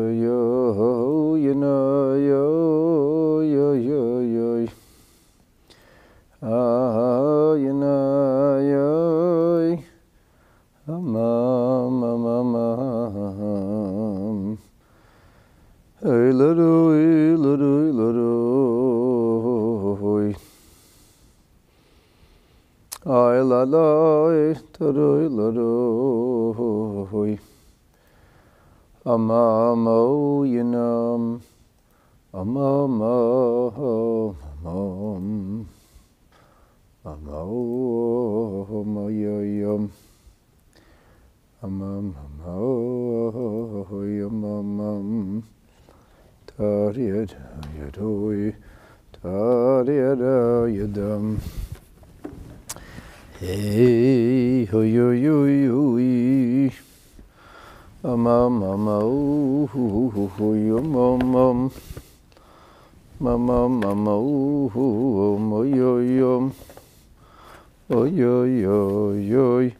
yo, you know, yo, yo, yo, yo. Ah, you know, yo. Um, um, um, um, um. Hey, little, little, little. Ay, la, la, little, little. Amamo yinam, amamo, amam, amamo yoyam, amam, amam, tariyad yadoi, tariyad yadam. Hey, ho yo yo yo. Um, um, um, ooh, ooh, ooh, ooh, um, um, um. Um, um, um, ooh, ooh, um, oy, oy, um. Oy, oy, oy, oy.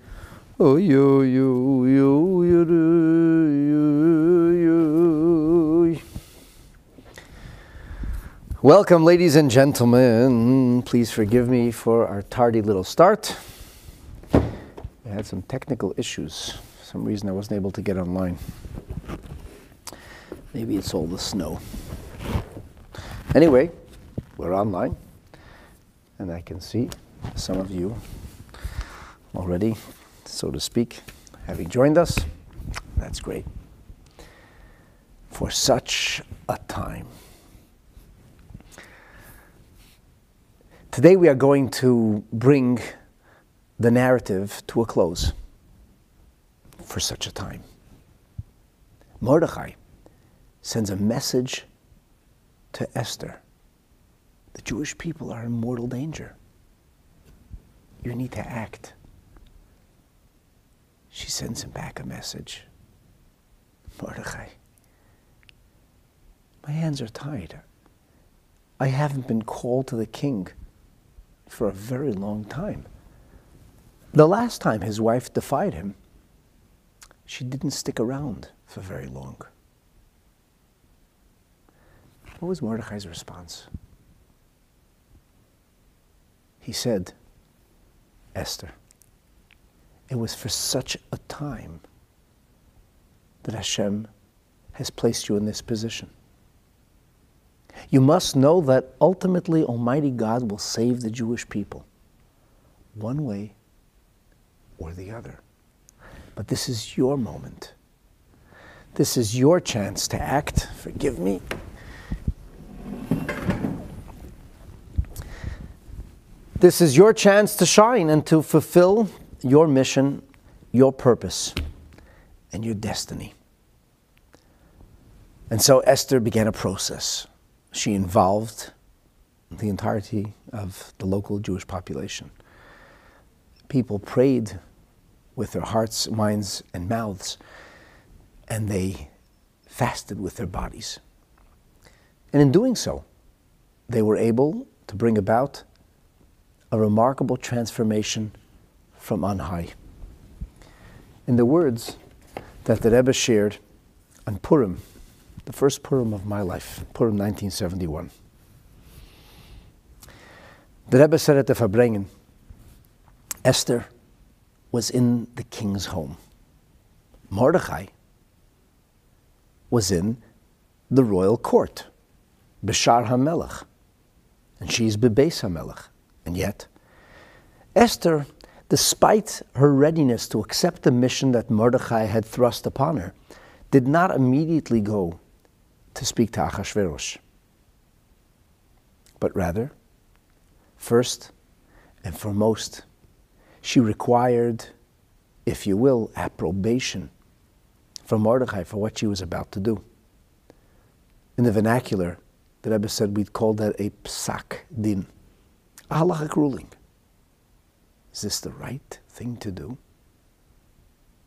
Oy, oy, oy, oy, oy, oy. Welcome, ladies and gentlemen. Please forgive me for our tardy little start. We had some technical issues some reason I wasn't able to get online. Maybe it's all the snow. Anyway, we're online, and I can see some of you already, so to speak, having joined us. That's great. For such a time. Today we are going to bring the narrative to a close for such a time. Mordechai sends a message to Esther. The Jewish people are in mortal danger. You need to act. She sends him back a message. Mordechai, my hands are tied. I haven't been called to the king for a very long time. The last time his wife defied him, she didn't stick around for very long. What was Mordechai's response? He said, Esther, it was for such a time that Hashem has placed you in this position. You must know that ultimately Almighty God will save the Jewish people, one way or the other. But this is your moment. This is your chance to act. Forgive me. This is your chance to shine and to fulfill your mission, your purpose, and your destiny. And so Esther began a process. She involved the entirety of the local Jewish population. People prayed with their hearts, minds, and mouths, and they fasted with their bodies. And in doing so, they were able to bring about a remarkable transformation from on high. In the words that the Rebbe shared on Purim, the first Purim of my life, Purim 1971, the Rebbe said at the Farbrengen, Esther was in the king's home. Mordechai was in the royal court, Bishar HaMelech, and she's Bebeis HaMelech. And yet, Esther, despite her readiness to accept the mission that Mordechai had thrust upon her, did not immediately go to speak to Achashverosh, but rather, first and foremost, she required, if you will, approbation from Mordechai for what she was about to do. In the vernacular, the Rebbe said we'd call that a psak din, a halachic ruling. Is this the right thing to do?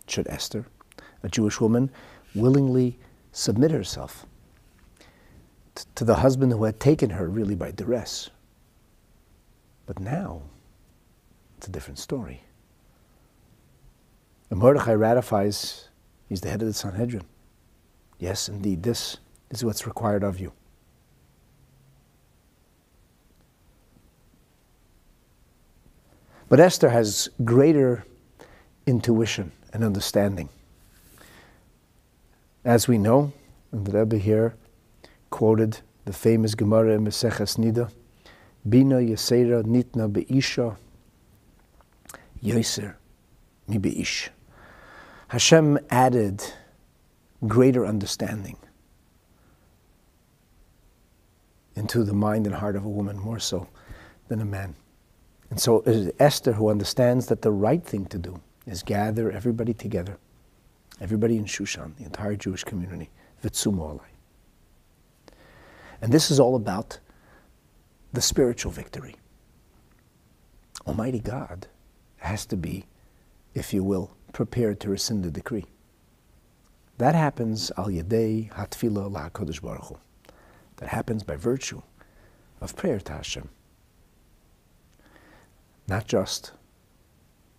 Should Esther, a Jewish woman, willingly submit herself to the husband who had taken her really by duress? But now, it's a different story. And Mordechai ratifies, he's the head of the Sanhedrin. Yes, indeed, this is what's required of you. But Esther has greater intuition and understanding. As we know, and the Rebbe here quoted the famous Gemara in Meseches Nida, Bina Yesera Nitna Be'isha Yoser Mi Be'ish. Hashem added greater understanding into the mind and heart of a woman more so than a man. And so it is Esther who understands that the right thing to do is gather everybody together, everybody in Shushan, the entire Jewish community, Vitsumo And this is all about the spiritual victory. Almighty God has to be, if you will, prepared to rescind the decree. That happens al yedei hatfila la Kodesh Baruch Hu. That happens by virtue of prayer to Hashem. Not just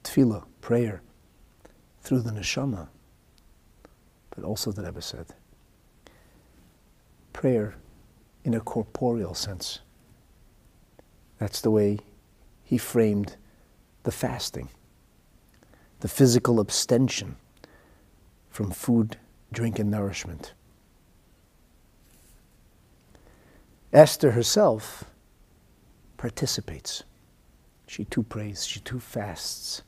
tefillah, prayer, through the neshama, but also the Rebbe said, prayer in a corporeal sense. That's the way he framed the fasting, the physical abstention from food, drink, and nourishment. Esther herself participates. She too prays, she too fasts,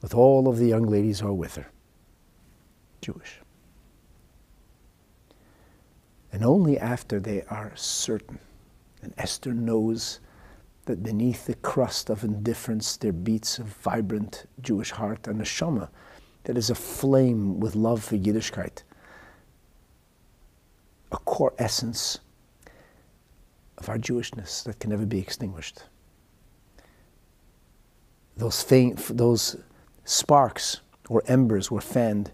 with all of the young ladies who are with her, Jewish. And only after they are certain, and Esther knows that beneath the crust of indifference there beats a vibrant Jewish heart and a neshama that is aflame with love for Yiddishkeit, a core essence of our Jewishness that can never be extinguished. Those, faint, those sparks or embers were fanned,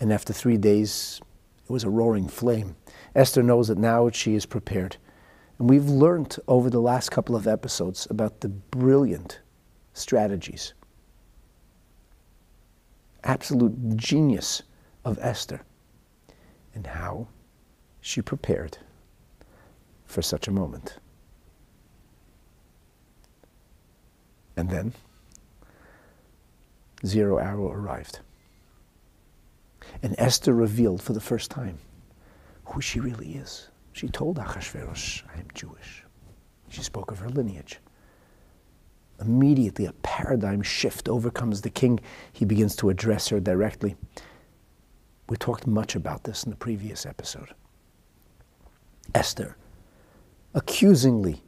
and after three days, it was a roaring flame. Esther knows that now she is prepared. And we've learned over the last couple of episodes about the brilliant strategies, absolute genius of Esther, and how she prepared for such a moment. And then, zero arrow arrived. And Esther revealed for the first time who she really is. She told Achashverosh, I am Jewish. She spoke of her lineage. Immediately, a paradigm shift overcomes the king. He begins to address her directly. We talked much about this in the previous episode. Esther accusingly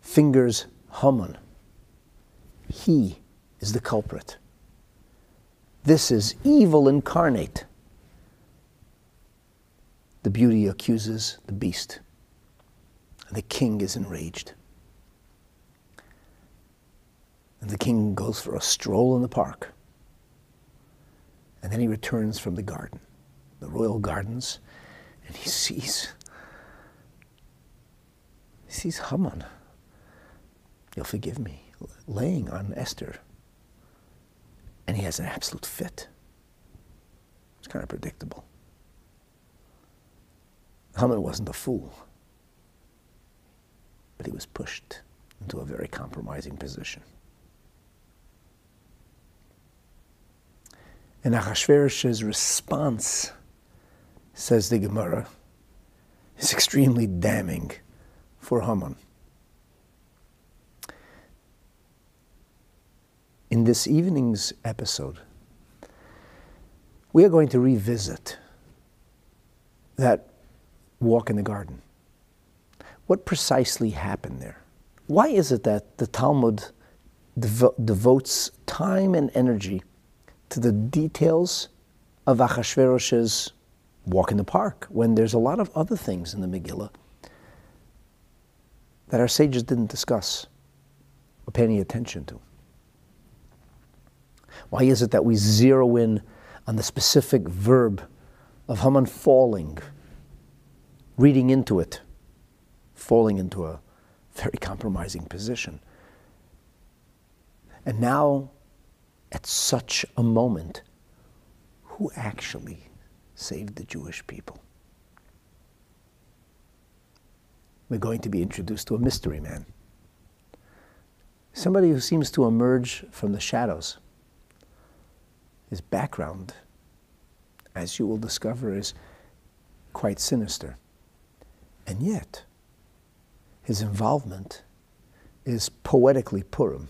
fingers Haman. He is the culprit. This is evil incarnate. The beauty accuses the beast. The king is enraged. And the king goes for a stroll in the park. And then he returns from the garden, the royal gardens, and he sees he sees Haman. You'll forgive me, laying on Esther. And he has an absolute fit. It's kind of predictable. Haman wasn't a fool, but he was pushed into a very compromising position. And Achashverosh's response, says the Gemara, is extremely damning for Haman. In this evening's episode, we are going to revisit that walk in the garden. What precisely happened there? Why is it that the Talmud devo- devotes time and energy to the details of Achashverosh's walk in the park when there's a lot of other things in the Megillah that our sages didn't discuss or pay any attention to? Why is it that we zero in on the specific verb of Haman falling, reading into it, falling into a very compromising position? And now, at such a moment, who actually saved the Jewish people. We're going to be introduced to a mystery man. Somebody who seems to emerge from the shadows. His background, as you will discover, is quite sinister. And yet, his involvement is poetically Purim,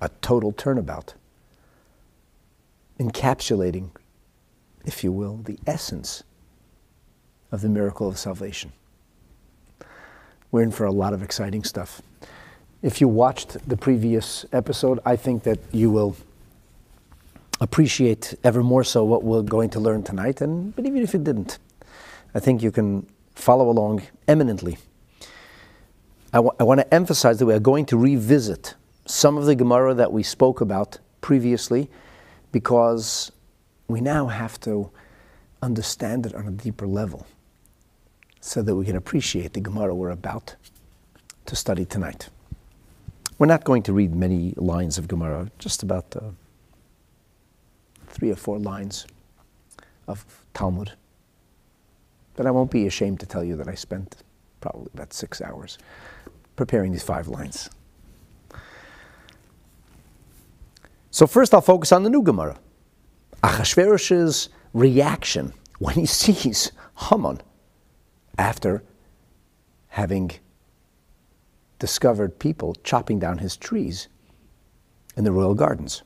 a total turnabout, encapsulating, if you will, the essence of the miracle of salvation. We're in for a lot of exciting stuff. If you watched the previous episode, I think that you will appreciate ever more so what we're going to learn tonight. And but even if you didn't, I think you can follow along eminently. I, w- I want to emphasize that we are going to revisit some of the Gemara that we spoke about previously because we now have to understand it on a deeper level so that we can appreciate the Gemara we're about to study tonight. We're not going to read many lines of Gemara, just about uh, three or four lines of Talmud. But I won't be ashamed to tell you that I spent probably about six hours preparing these five lines. So first I'll focus on the new Gemara. Achashverosh's reaction when he sees Haman after having discovered people chopping down his trees in the royal gardens.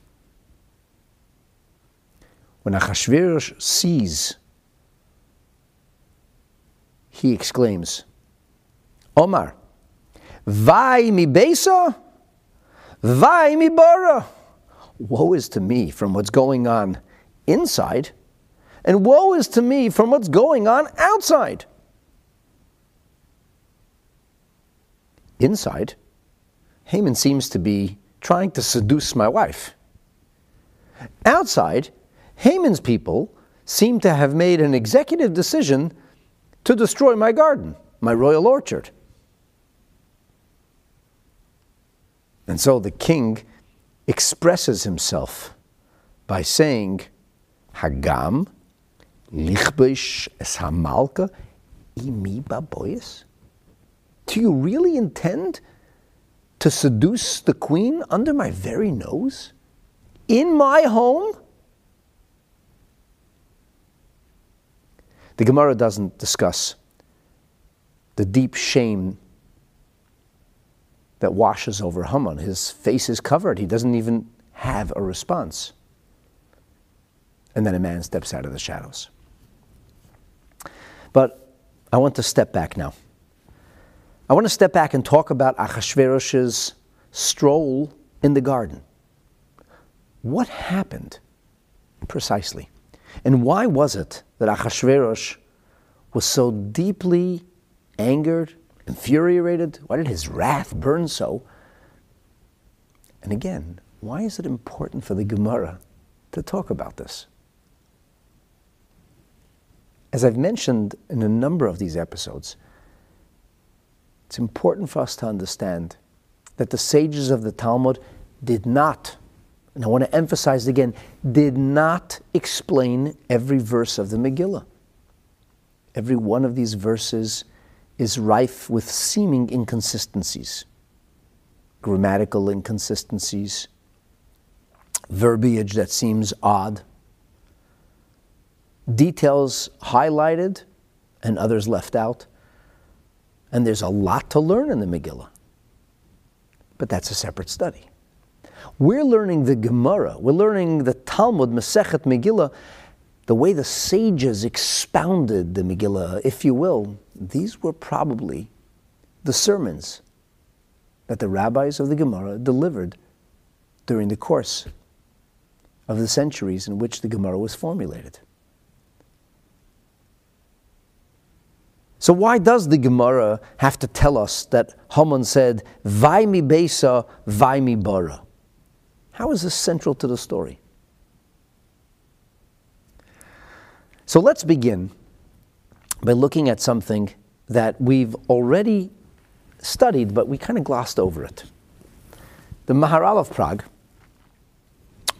When Achashverosh sees, he exclaims, Omar, Vai mi besa, vai mi bara. Woe is to me from what's going on inside, and woe is to me from what's going on outside. Inside, Haman seems to be trying to seduce my wife. Outside, Haman's people seem to have made an executive decision to destroy my garden, my royal orchard. And so the king expresses himself by saying, Hagam, lichbish es hamalka, imi baboyes? Do you really intend to seduce the queen under my very nose? In my home? The Gemara doesn't discuss the deep shame that washes over Haman. His face is covered. He doesn't even have a response. And then a man steps out of the shadows. But I want to step back now. I want to step back and talk about Achashverosh's stroll in the garden. What happened precisely? And why was it that Achashverosh was so deeply angered, infuriated? Why did his wrath burn so? And again, why is it important for the Gemara to talk about this? As I've mentioned in a number of these episodes, it's important for us to understand that the sages of the Talmud did not, and I want to emphasize again, did not explain every verse of the Megillah. Every one of these verses is rife with seeming inconsistencies, grammatical inconsistencies, verbiage that seems odd, details highlighted and others left out. And there's a lot to learn in the Megillah. But that's a separate study. We're learning the Gemara, we're learning the Talmud, Masechet Megillah, the way the sages expounded the Megillah, if you will. These were probably the sermons that the rabbis of the Gemara delivered during the course of the centuries in which the Gemara was formulated. So why does the Gemara have to tell us that Haman said, Vai mi besa, vai mi bara? How is this central to the story? So let's begin by looking at something that we've already studied, but we kind of glossed over it. The Maharal of Prague,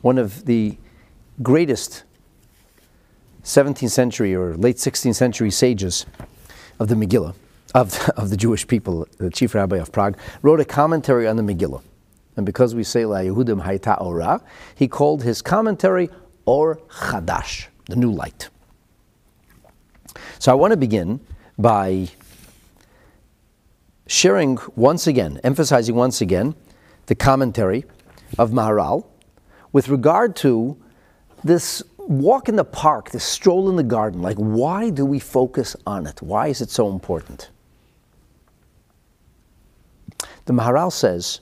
one of the greatest 17th century or late 16th century sages of the Megillah, of, of the Jewish people, the chief rabbi of Prague, wrote a commentary on the Megillah. And because we say La Yehudim Haita Ora, he called his commentary Or Chadash, the new light. So I want to begin by sharing once again, emphasizing once again, the commentary of Maharal with regard to this walk in the park, this stroll in the garden. Like, why do we focus on it? Why is it so important? The Maharal says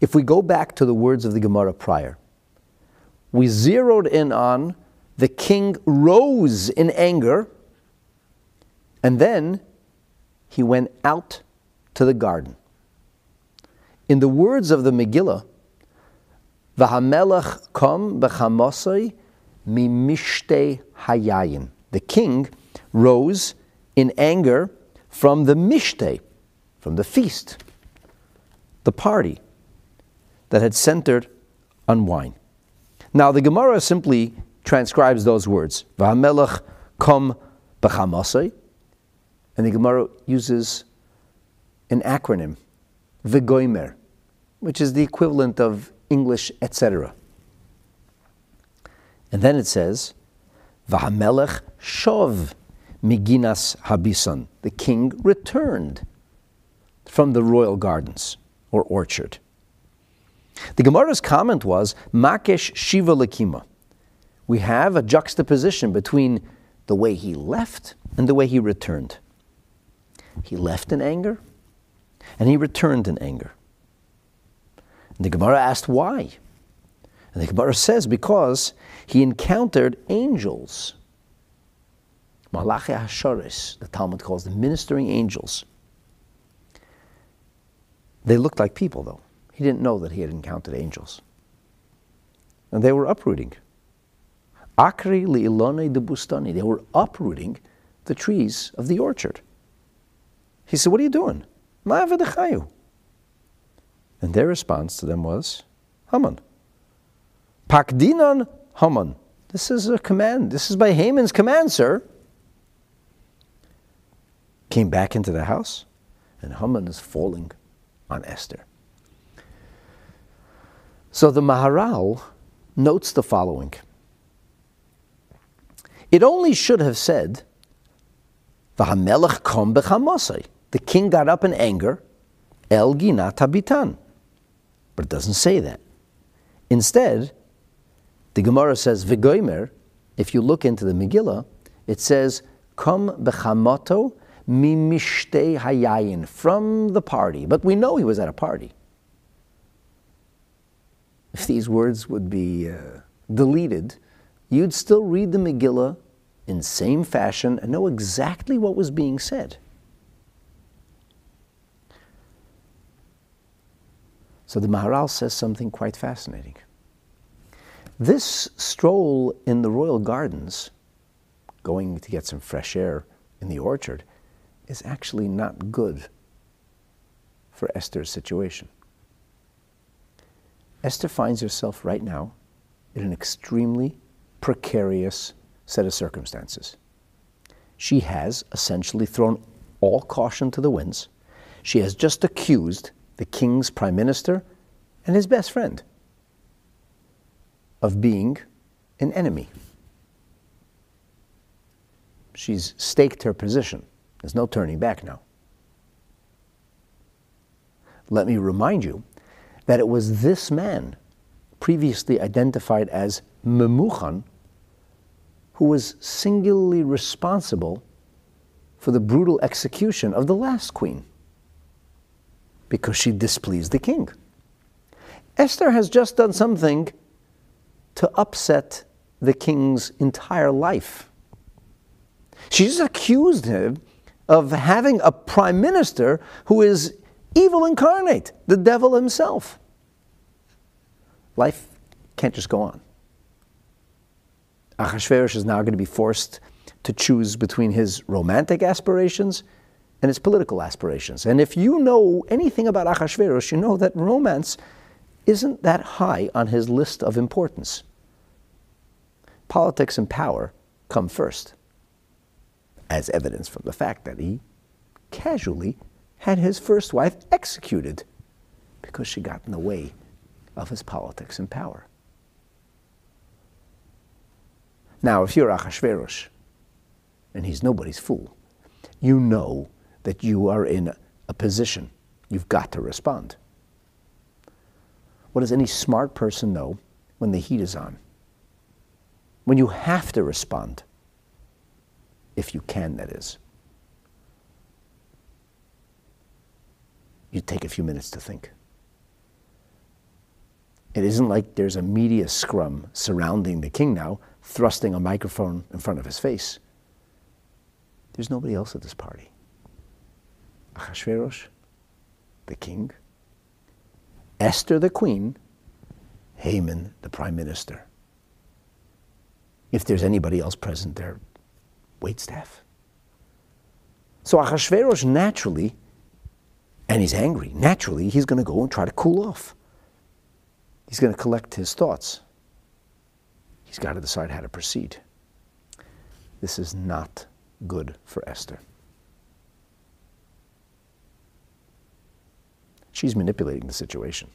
if we go back to the words of the Gemara prior, we zeroed in on the king rose in anger and then he went out to the garden. In the words of the Megillah, V'hamelech kom b'chamosai mimishte hayayin. The king rose in anger from the mishte, from the feast, the party that had centered on wine. Now the Gemara simply transcribes those words. V'hamelech kom b'chamosai. And the Gemara uses an acronym, Vigoimer, which is the equivalent of English, etc. And then it says, Vahamelech shov miginas habison. The king returned from the royal gardens or orchard. The Gemara's comment was, Makesh shiva lekima. We have a juxtaposition between the way he left and the way he returned. He left in anger, and he returned in anger. And the Gemara asked why. And the Gemara says because he encountered angels. Malachi Hasharis, the Talmud calls them ministering angels. They looked like people, though. He didn't know that he had encountered angels. And they were uprooting. Akri li'ilone de bustani. They were uprooting the trees of the orchard. He said, What are you doing? And their response to them was, Haman. Pakdinan Haman. This is a command. This is by Haman's command, sir. Came back into the house, and Haman is falling on Esther. So the Maharal notes the following. It only should have said, kom the king got up in anger, El Gina Tabitan. But it doesn't say that. Instead, the Gemara says, Vigoimer, if you look into the Megillah, it says, Kom bechamoto mimishte hayayin, from the party. But we know he was at a party. If these words would be uh, deleted, you'd still read the Megillah in same fashion and know exactly what was being said. So the Maharal says something quite fascinating. This stroll in the royal gardens, going to get some fresh air in the orchard, is actually not good for Esther's situation. Esther finds herself right now in an extremely precarious set of circumstances. She has essentially thrown all caution to the winds. She has just accused the king's prime minister, and his best friend of being an enemy. She's staked her position. There's no turning back now. Let me remind you that it was this man, previously identified as Memuchan, who was singularly responsible for the brutal execution of the last queen because she displeased the king. Esther has just done something to upset the king's entire life. She just accused him of having a prime minister who is evil incarnate, the devil himself. Life can't just go on. Achashverosh is now going to be forced to choose between his romantic aspirations and his political aspirations. And if you know anything about Achashverosh, you know that romance isn't that high on his list of importance. Politics and power come first, as evidence from the fact that he casually had his first wife executed because she got in the way of his politics and power. Now, if you're Achashverosh, and he's nobody's fool, you know that you are in a position. You've got to respond. What does any smart person know when the heat is on? When you have to respond, if you can, that is. You take a few minutes to think. It isn't like there's a media scrum surrounding the king now, thrusting a microphone in front of his face. There's nobody else at this party. Achashverosh, the king, Esther, the queen, Haman, the prime minister. If there's anybody else present, their wait staff. So Achashverosh naturally, and he's angry, naturally, he's going to go and try to cool off. He's going to collect his thoughts. He's got to decide how to proceed. This is not good for Esther. She's manipulating the situation.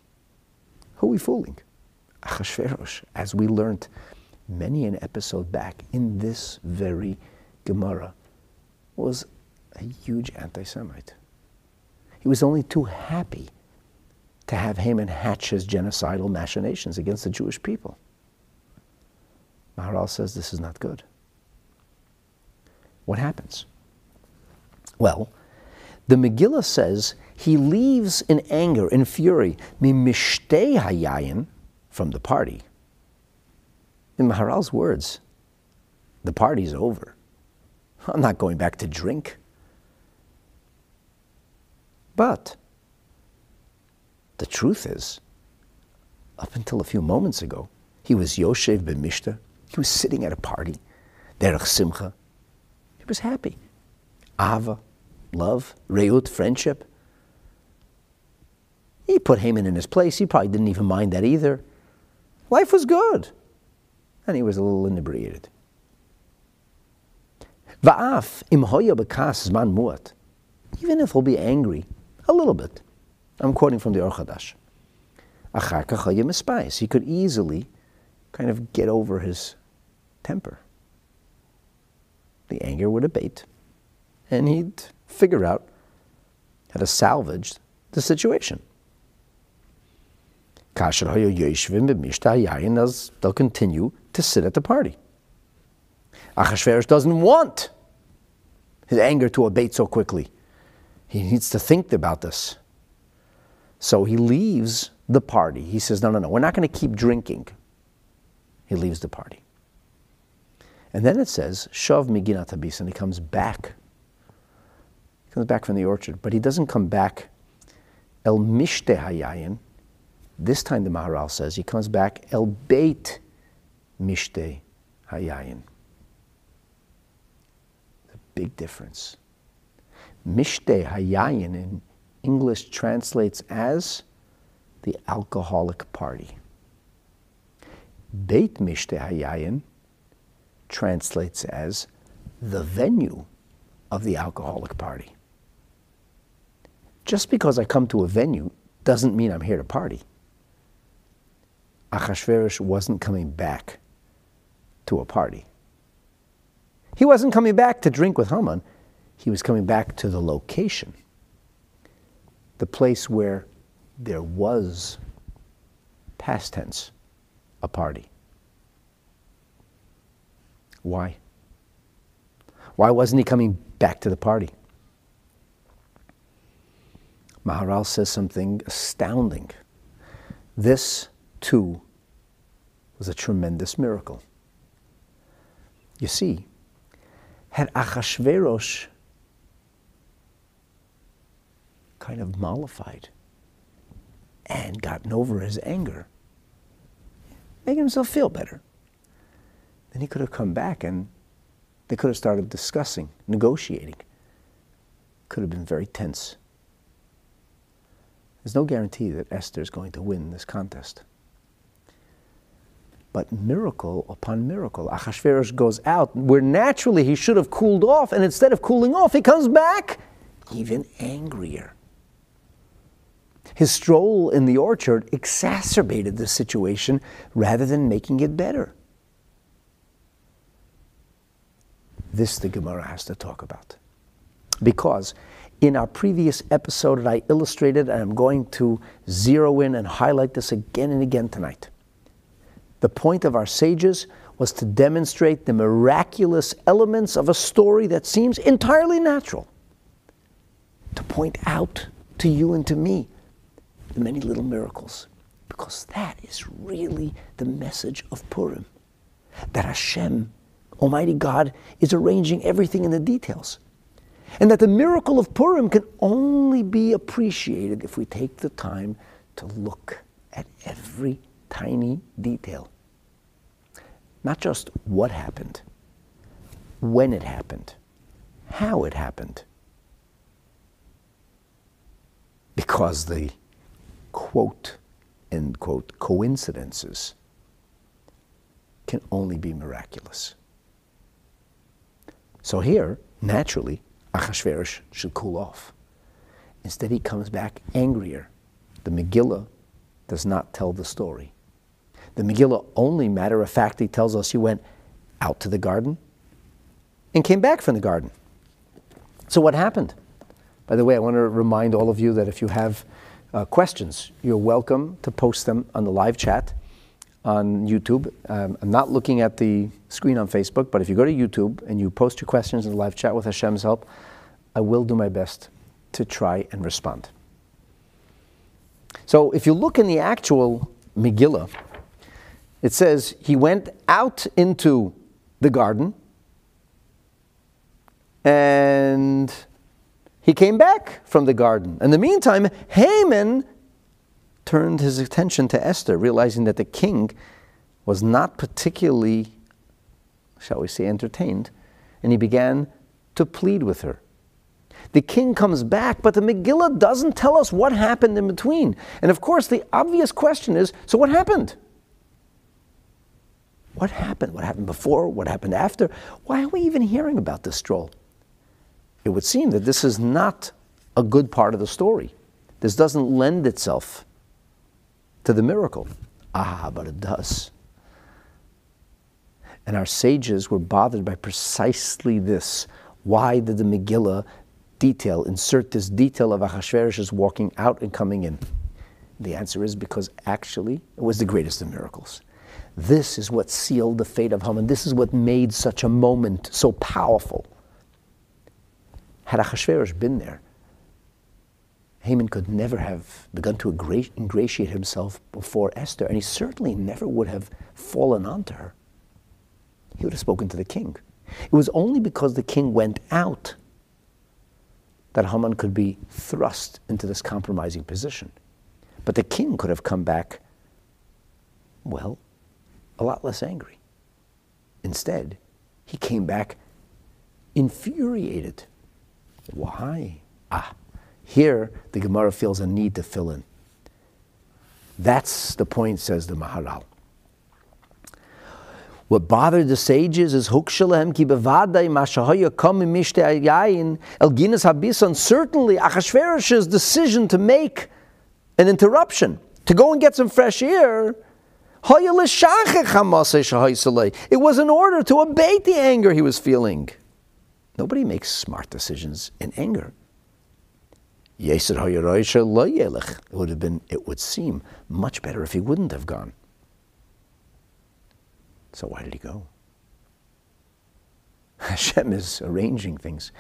Who are we fooling? Achashverosh, as we learned many an episode back in this very Gemara, was a huge anti Semite. He was only too happy to have Haman hatch his genocidal machinations against the Jewish people. Maharal says this is not good. What happens? Well, the Megillah says he leaves in anger, in fury, hayayin, from the party. In Maharal's words, the party's over. I'm not going back to drink. But the truth is, up until a few moments ago, he was Yoshev B'mishta. He was sitting at a party, Derech Simcha. He was happy. Ava, love, reut, friendship. He put Haman in his place. He probably didn't even mind that either. Life was good. And he was a little inebriated. Va'af im bekas zman muat. Even if he'll be angry a little bit. I'm quoting from the Or Chadash. He could easily kind of get over his temper. The anger would abate, and he'd figure out how to salvage the situation As they'll continue to sit at the party. Achashverosh doesn't want his anger to abate so quickly. He needs to think about this. So he leaves the party. He says, No, no, no, we're not going to keep drinking. He leaves the party. And then it says, Shav Miginat Abis, and he comes back. He comes back from the orchard, but he doesn't come back El Mishte Hayayin, this time the Maharal says he comes back el beit mishte hayayin. A big difference. Mishte hayayin in English translates as the alcoholic party. Beit mishte hayayin translates as the venue of the alcoholic party. Just because I come to a venue doesn't mean I'm here to party. Achashverosh wasn't coming back to a party. He wasn't coming back to drink with Haman. He was coming back to the location, the place where there was, past tense, a party. Why? Why wasn't he coming back to the party? Maharal says something astounding. This too was a tremendous miracle. You see, had Achashverosh kind of mollified and gotten over his anger, making himself feel better, then he could have come back and they could have started discussing, negotiating. Could have been very tense. There's no guarantee that Esther is going to win this contest. But miracle upon miracle, Achashverosh goes out where naturally he should have cooled off, and instead of cooling off, he comes back even angrier. His stroll in the orchard exacerbated the situation rather than making it better. This the Gemara has to talk about. Because in our previous episode that I illustrated, and I'm going to zero in and highlight this again and again tonight. The point of our sages was to demonstrate the miraculous elements of a story that seems entirely natural. To point out to you and to me the many little miracles. Because that is really the message of Purim. That Hashem, Almighty God, is arranging everything in the details. And that the miracle of Purim can only be appreciated if we take the time to look at every tiny detail. Not just what happened, when it happened, how it happened. Because the quote, end quote, coincidences can only be miraculous. So here, naturally, Achashverosh should cool off. Instead, he comes back angrier. The Megillah does not tell the story. The Megillah only, matter of factly, tells us he went out to the garden and came back from the garden. So, what happened? By the way, I want to remind all of you that if you have uh, questions, you're welcome to post them on the live chat on YouTube. Um, I'm not looking at the screen on Facebook, but if you go to YouTube and you post your questions in the live chat with Hashem's help, I will do my best to try and respond. So if you look in the actual Megillah, it says he went out into the garden and he came back from the garden. In the meantime, Haman turned his attention to Esther, realizing that the king was not particularly, shall we say, entertained, and he began to plead with her. The king comes back, but the Megillah doesn't tell us what happened in between. And of course, the obvious question is so what happened? What happened? What happened before? What happened after? Why are we even hearing about this stroll? It would seem that this is not a good part of the story. This doesn't lend itself to the miracle. Ah, but it does. And our sages were bothered by precisely this. Why did the Megillah detail, insert this detail of Achashverosh's walking out and coming in? The answer is because actually it was the greatest of miracles. This is what sealed the fate of Haman. This is what made such a moment so powerful. Had Achashverosh been there, Haman could never have begun to ingratiate himself before Esther, and he certainly never would have fallen onto her. He would have spoken to the king. It was only because the king went out that Haman could be thrust into this compromising position. But the king could have come back, well, a lot less angry. Instead, he came back infuriated. Why? Ah, here, the Gemara feels a need to fill in. That's the point, says the Maharal. What bothered the sages is Hukshalem ki bevadai mashahaya kam mishte ayayin el ginas habison. Certainly, Achashverosh's decision to make an interruption, to go and get some fresh air, it was in order to abate the anger he was feeling. Nobody makes smart decisions in anger. It would have been, it would seem much better if he wouldn't have gone. So why did he go? Hashem is arranging things.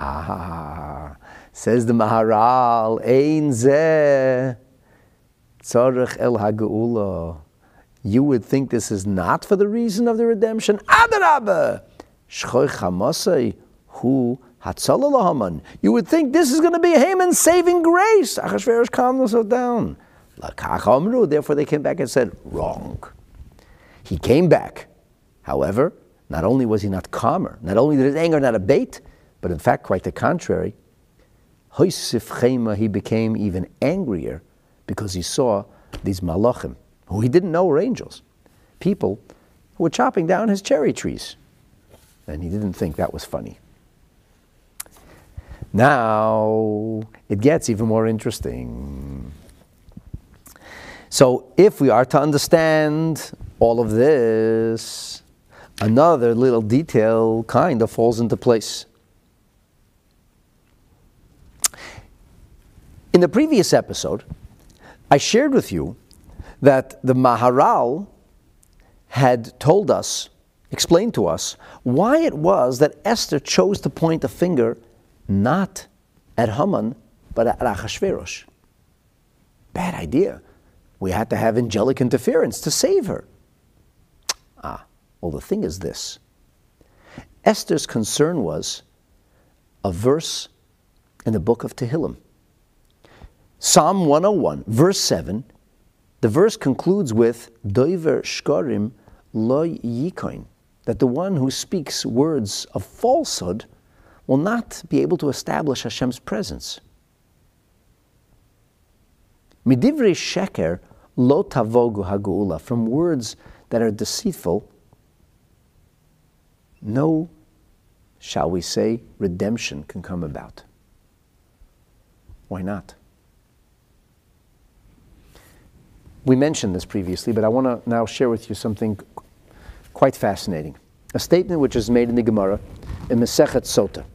Ah, says the Maharal, Ein zeh tzarech el ha'geula. You would think this is not for the reason of the redemption. Adarabah, shchoich hamasei hu you would think this is going to be Haman's saving grace. Achashverosh calmed himself down. Therefore, they came back and said, Wrong. He came back. However, not only was he not calmer, not only did his anger not abate, but in fact, quite the contrary. He became even angrier because he saw these malachim, who he didn't know were angels, people who were chopping down his cherry trees. And he didn't think that was funny. Now it gets even more interesting. So, if we are to understand all of this, another little detail kind of falls into place. In the previous episode, I shared with you that the Maharal had told us, explained to us, why it was that Esther chose to point a finger not at Haman, but at Achashverosh. Bad idea. We had to have angelic interference to save her. Ah, well, the thing is this Esther's concern was a verse in the book of Tehillim. Psalm 101, verse 7, the verse concludes with Doiver Shkorim Loy Yikoin, that the one who speaks words of falsehood will not be able to establish Hashem's presence. Midivri sheker lo tavogu haguula, from words that are deceitful, no, shall we say, redemption can come about. Why not? We mentioned this previously, but I want to now share with you something quite fascinating. A statement which is made in the Gemara in Masechet Sota.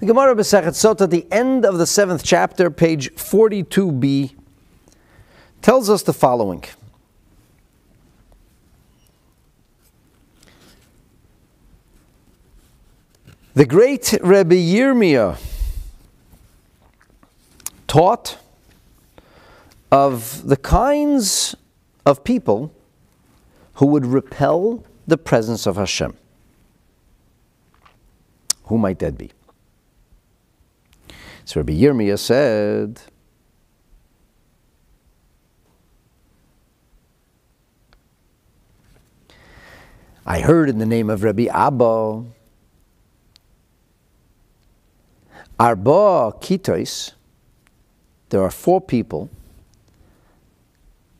The Gemara Masechet Sota, at the end of the seventh chapter, page 42b, tells us the following. The great Rebbe Yirmiyah taught of the kinds of people who would repel the presence of Hashem. Who might that be? So Rabbi Yirmiyah said, I heard in the name of Rabbi Abba, Arba Kitos, there are four people,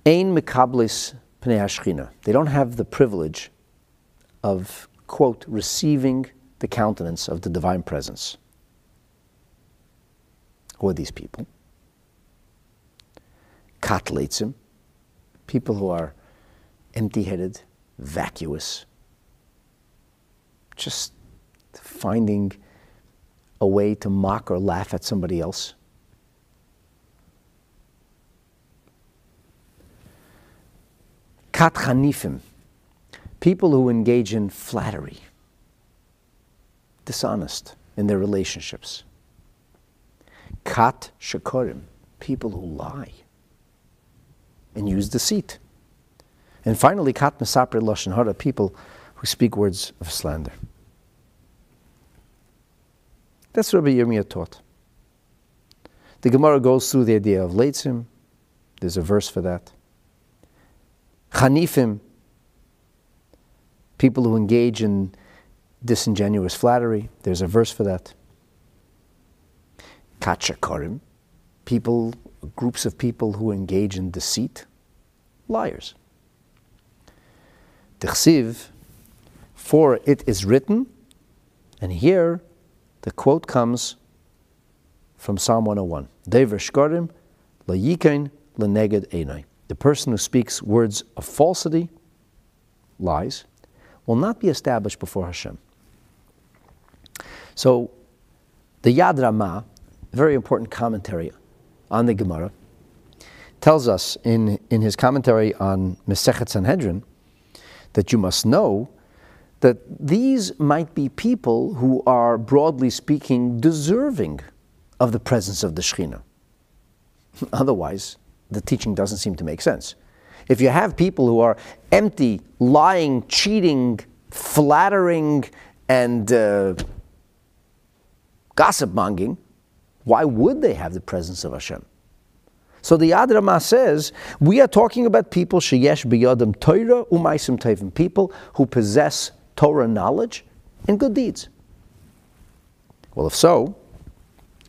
Ein Mikablis Pnei They don't have the privilege of, quote, receiving the countenance of the divine presence. Who are these people? Katleitzim, people who are empty headed, vacuous, just finding a way to mock or laugh at somebody else. Kat Hanifim, people who engage in flattery, dishonest in their relationships. Kat Shakorim, people who lie and use deceit. And finally, Kat Mesapri Lashon Hara, people who speak words of slander. That's what Rabbi Yirmiyah taught. The Gemara goes through the idea of leitzim. There's a verse for that. Hanifim, people who engage in disingenuous flattery. There's a verse for that. Kachakorim, people, groups of people who engage in deceit, liars. Tichsiv, for it is written, and here the quote comes from Psalm 101. Dever shkorim, layikain leneged enai. The person who speaks words of falsity, lies, will not be established before Hashem. So, the Yad Ramah, very important commentary on the Gemara, tells us in, in his commentary on Mesechet Sanhedrin that you must know that these might be people who are, broadly speaking, deserving of the presence of the Shekhinah. Otherwise, the teaching doesn't seem to make sense. If you have people who are empty, lying, cheating, flattering, and uh, gossip monging, why would they have the presence of Hashem? So the Yad Ramah says, we are talking about people, sheyesh biyadim Torah umaisim tevim, people who possess Torah knowledge and good deeds. Well, if so,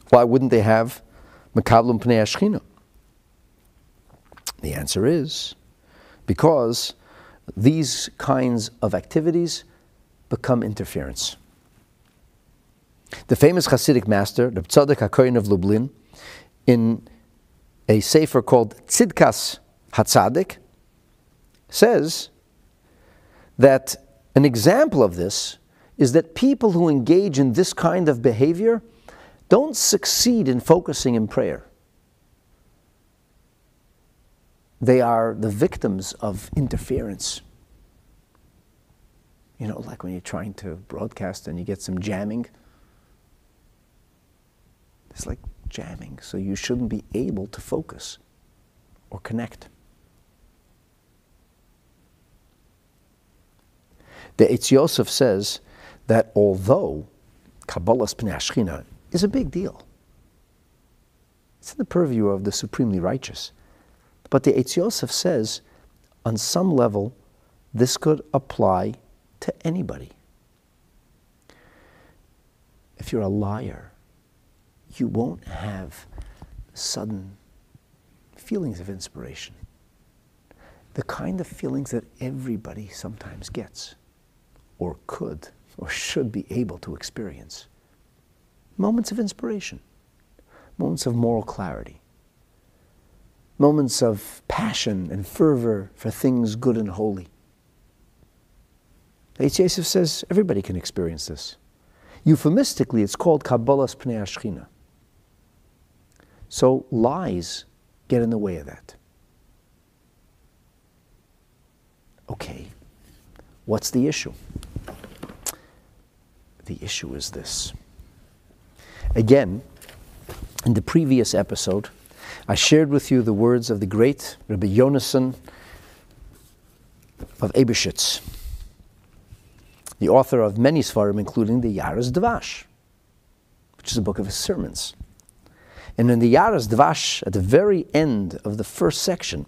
why wouldn't they have Mekablim Pnei Ashchina? The answer is because these kinds of activities become interference. The famous Hasidic master, the Tzadok HaKohen of Lublin, in a sefer called Tzidkas Hatzadik, says that an example of this is that people who engage in this kind of behavior don't succeed in focusing in prayer. They are the victims of interference. You know, like when you're trying to broadcast and you get some jamming. It's like jamming, so you shouldn't be able to focus or connect. The Eitz Yosef says that although Kabbalah's Pnei is a big deal, it's in the purview of the supremely righteous. But the Eitz Yosef says, on some level, this could apply to anybody. If you're a liar, you won't have sudden feelings of inspiration. The kind of feelings that everybody sometimes gets, or could, or should be able to experience. Moments of inspiration, moments of moral clarity, moments of passion and fervor for things good and holy. Eitz Yosef says everybody can experience this. Euphemistically, it's called Kabbalah's Pnei Ashchina. So lies get in the way of that. Okay, what's the issue? The issue is this. Again, in the previous episode, I shared with you the words of the great Rabbi Yonason of Eybeschutz, the author of many Svarim, including the Yaras Dvash, which is a book of his sermons. And in the Yaras Dvash, at the very end of the first section,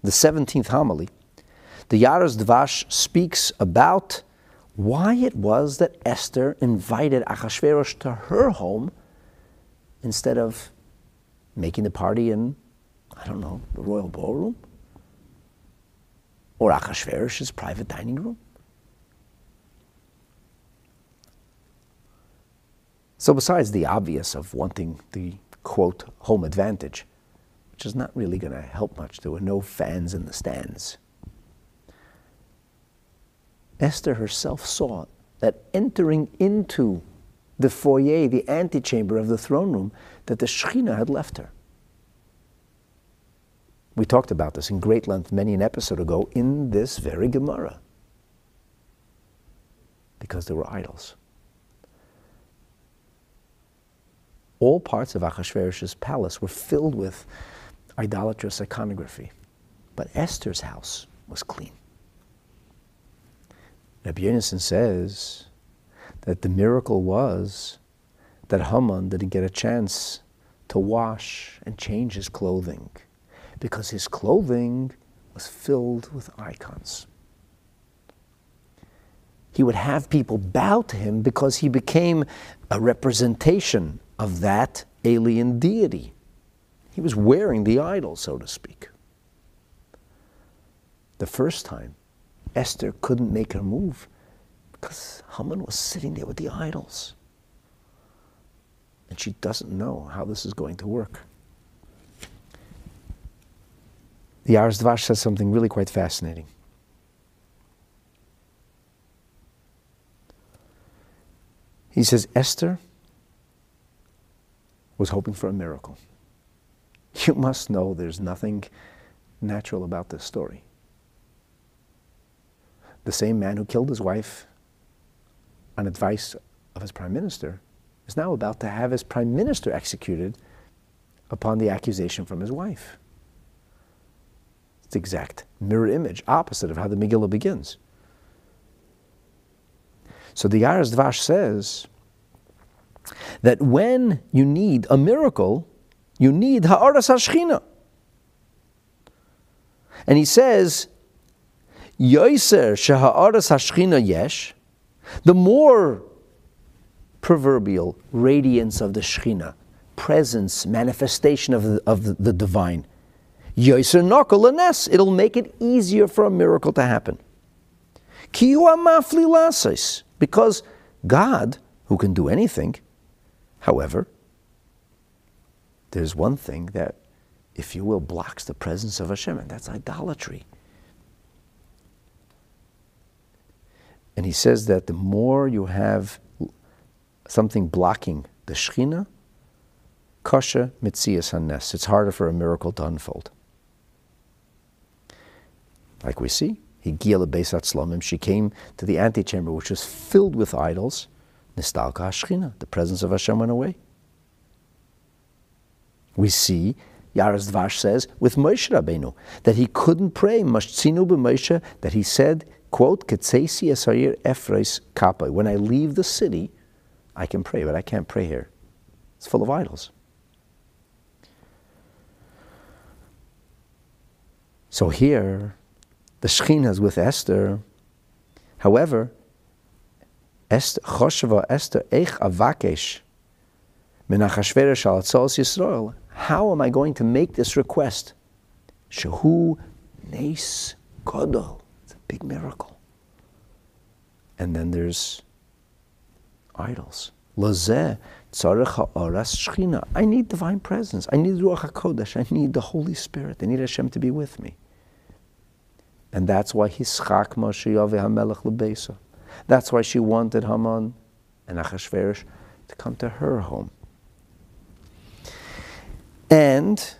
the 17th homily, the Yaras Dvash speaks about why it was that Esther invited Achashverosh to her home instead of making the party in, I don't know, the royal ballroom? Or Achashverosh's private dining room? So, besides the obvious of wanting the quote home advantage, which is not really going to help much, there were no fans in the stands. Esther herself saw that entering into the foyer, the antechamber of the throne room, that the Shekhinah had left her. We talked about this in great length many an episode ago in this very Gemara. Because there were idols. All parts of Achashverosh's palace were filled with idolatrous iconography. But Esther's house was clean. Rabbi Yonason says that the miracle was that Haman didn't get a chance to wash and change his clothing because his clothing was filled with icons. He would have people bow to him because he became a representation of that alien deity. He was wearing the idol, so to speak. The first time, Esther couldn't make her move because Haman was sitting there with the idols. And she doesn't know how this is going to work. The Yaras Dvash says something really quite fascinating. He says, Esther was hoping for a miracle. You must know there's nothing natural about this story. The same man who killed his wife on advice of his prime minister is now about to have his prime minister executed upon the accusation from his wife. It's the exact mirror image, opposite of how the Megillah begins. So the Yaras Dvash says that when you need a miracle, you need Ha'aras HaShechina. And he says, Yoiser Sheha'aras HaShechina Yesh, the more proverbial radiance of the Shechina, presence, manifestation of the, of the, divine, Yoiser nokol It'll make it easier for a miracle to happen. Because God, who can do anything, however, there's one thing that, if you will, blocks the presence of Hashem, and that's idolatry. And he says that the more you have something blocking the Shechina, kasha mitzias hanes. It's harder for a miracle to unfold. Like we see, Higia Beisat Slomim, she came to the antechamber which was filled with idols. Nistalka the presence of Hashem went away. We see, Yaras Dvash says, with Moshe Rabbeinu, that he couldn't pray, Moshe, that he said, quote. When I leave the city, I can pray, but I can't pray here. It's full of idols. So here, the Shekhinah is with Esther. However, Avakesh. How am I going to make this request? Shehu Nes Godol. It's a big miracle. And then there's idols. Tzarech I need divine presence. I need Ruach HaKodesh. I need the Holy Spirit. I need Hashem to be with me. And that's why Hischak Moshe HaMelech Lebesa. That's why she wanted Haman and Achashverosh to come to her home. And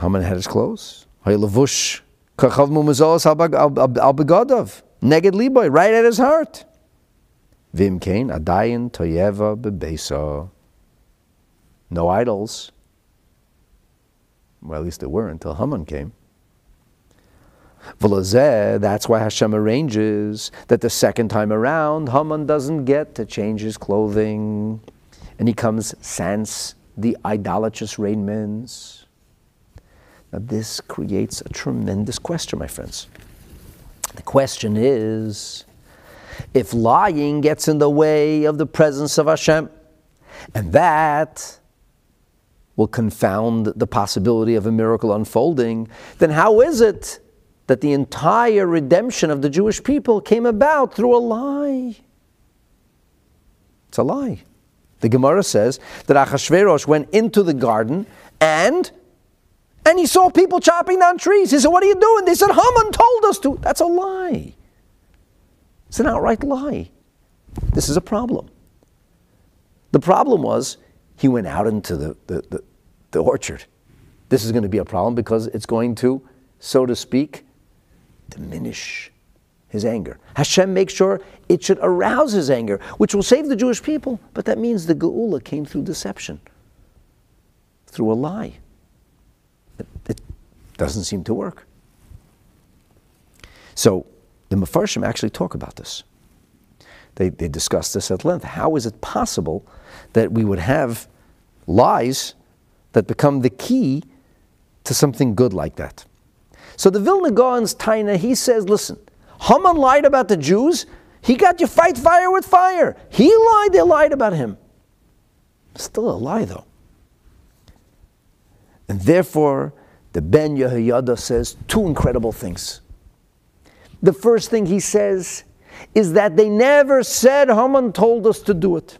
Haman had his clothes. Haylavush Kachav Mumazos Al Neged Liboy, right at his heart. Vim Kain, Adayin Toyeva Bebesa. No idols. Well, at least there were until Haman came. That's why Hashem arranges that the second time around, Haman doesn't get to change his clothing, and he comes sans the idolatrous raiments. Now, this creates a tremendous question, my friends. The question is if lying gets in the way of the presence of Hashem, and that will confound the possibility of a miracle unfolding, then how is it that the entire redemption of the Jewish people came about through a lie. It's a lie. The Gemara says that Achashverosh went into the garden and and he saw people chopping down trees. He said, What are you doing? They said, Haman told us to. That's a lie. It's an outright lie. This is a problem. The problem was he went out into the, the, the, the orchard. This is going to be a problem because it's going to, so to speak, diminish his anger. Hashem makes sure it should arouse his anger, which will save the Jewish people, but that means the Geula came through deception, through a lie. It, it doesn't seem to work. So the Mefarshim actually talk about this. They, they discuss this at length. How is it possible that we would have lies that become the key to something good like that? So the Vilna Gaon's Taina, he says, listen, Haman lied about the Jews. He got you fight fire with fire. He lied, they lied about him. Still a lie, though. And therefore, the Ben Yehoyada says two incredible things. The first thing he says is that they never said Haman told us to do it.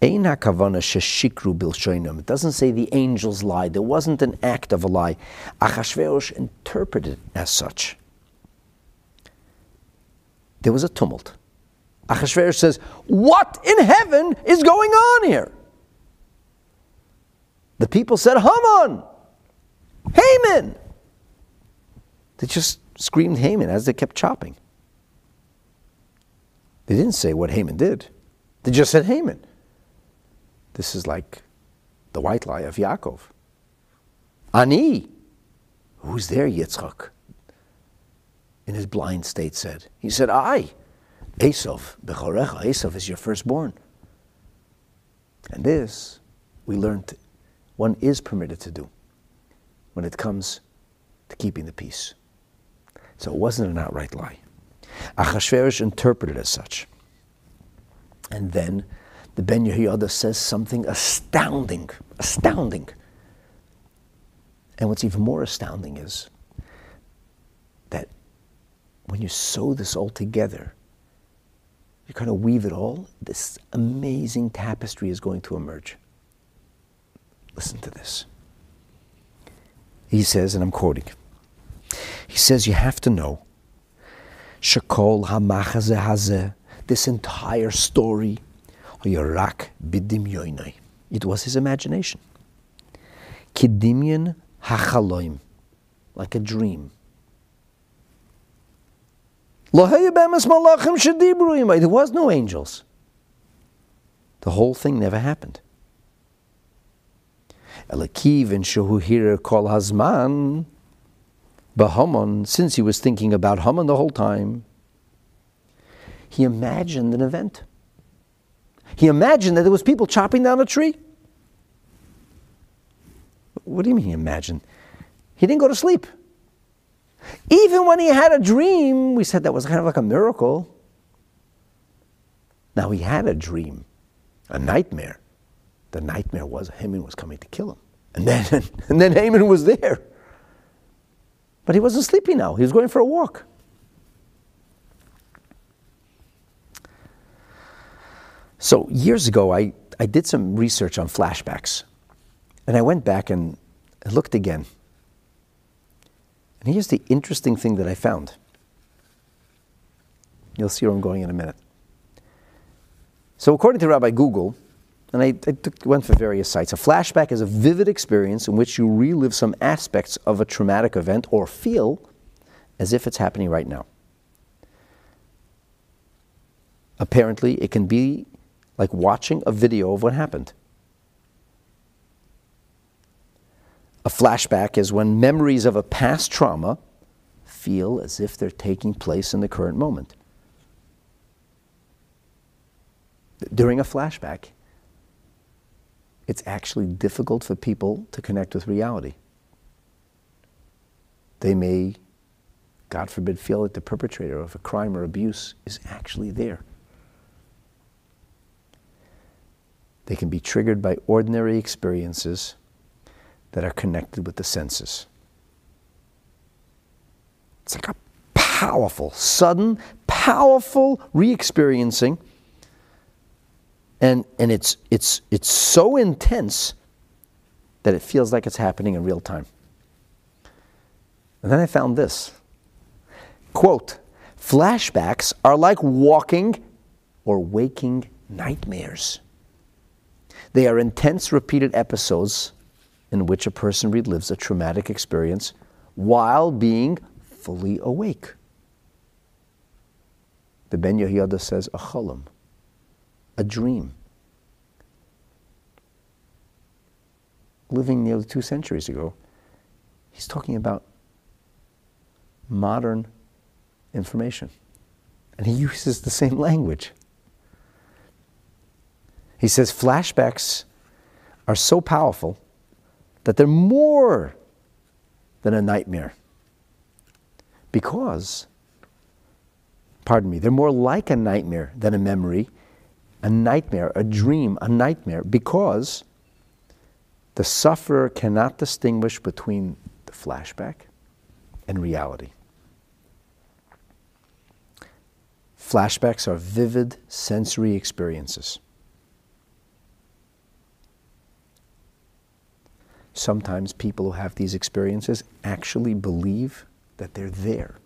It doesn't say the angels lied. There wasn't an act of a lie. Achashverosh interpreted it as such. There was a tumult. Achashverosh says, What in heaven is going on here? The people said, Haman! Haman! They just screamed Haman as they kept chopping. They didn't say what Haman did. They just said Haman. This is like the white lie of Yaakov. Ani, who's there, Yitzchak? In his blind state said. He said, I, Esav, Bechorecha, Esav is your firstborn. And this, we learned one is permitted to do when it comes to keeping the peace. So it wasn't an outright lie. Achashverosh interpreted as such. And then the Ben Yehoyada says something astounding, astounding. And what's even more astounding is that when you sew this all together, you kind of weave it all, this amazing tapestry is going to emerge. Listen to this. He says, and I'm quoting, he says, You have to know, Shakol Hamachaze Hazeh, this entire story, Yorak Bidim It was his imagination. Kidimyan Hachaloim, like a dream. There was no angels. The whole thing never happened. Elakiv and Shehuhir Kol Hazman, Bahamon, since he was thinking about Haman the whole time, he imagined an event. He imagined that there was people chopping down a tree. What do you mean he imagined? He didn't go to sleep. Even when he had a dream, we said that was kind of like a miracle. Now he had a dream, a nightmare. The nightmare was Haman was coming to kill him. And then, and then Haman was there. But he wasn't sleeping now. He was going for a walk. So years ago, I, I did some research on flashbacks. And I went back and looked again. And here's the interesting thing that I found. You'll see where I'm going in a minute. So, according to Rabbi Google, and I, I took, went for various sites, a flashback is a vivid experience in which you relive some aspects of a traumatic event or feel as if it's happening right now. Apparently, it can be like watching a video of what happened. A flashback is when memories of a past trauma feel as if they're taking place in the current moment. During a flashback, it's actually difficult for people to connect with reality. They may, God forbid, feel that the perpetrator of a crime or abuse is actually there. They can be triggered by ordinary experiences that are connected with the senses. It's like a powerful, sudden, powerful re experiencing. And, and it's, it's, it's so intense that it feels like it's happening in real time. And then I found this quote, flashbacks are like walking or waking nightmares. They are intense, repeated episodes in which a person relives a traumatic experience while being fully awake. The Ben Yehoyada says a cholam, a dream. Living nearly two centuries ago, he's talking about modern information. And he uses the same language. He says flashbacks are so powerful that they're more than a nightmare. Because, pardon me, they're more like a nightmare than a memory, a nightmare, a dream, a nightmare, because the sufferer cannot distinguish between the flashback and reality. Flashbacks are vivid sensory experiences. Sometimes people who have these experiences actually believe that they're there.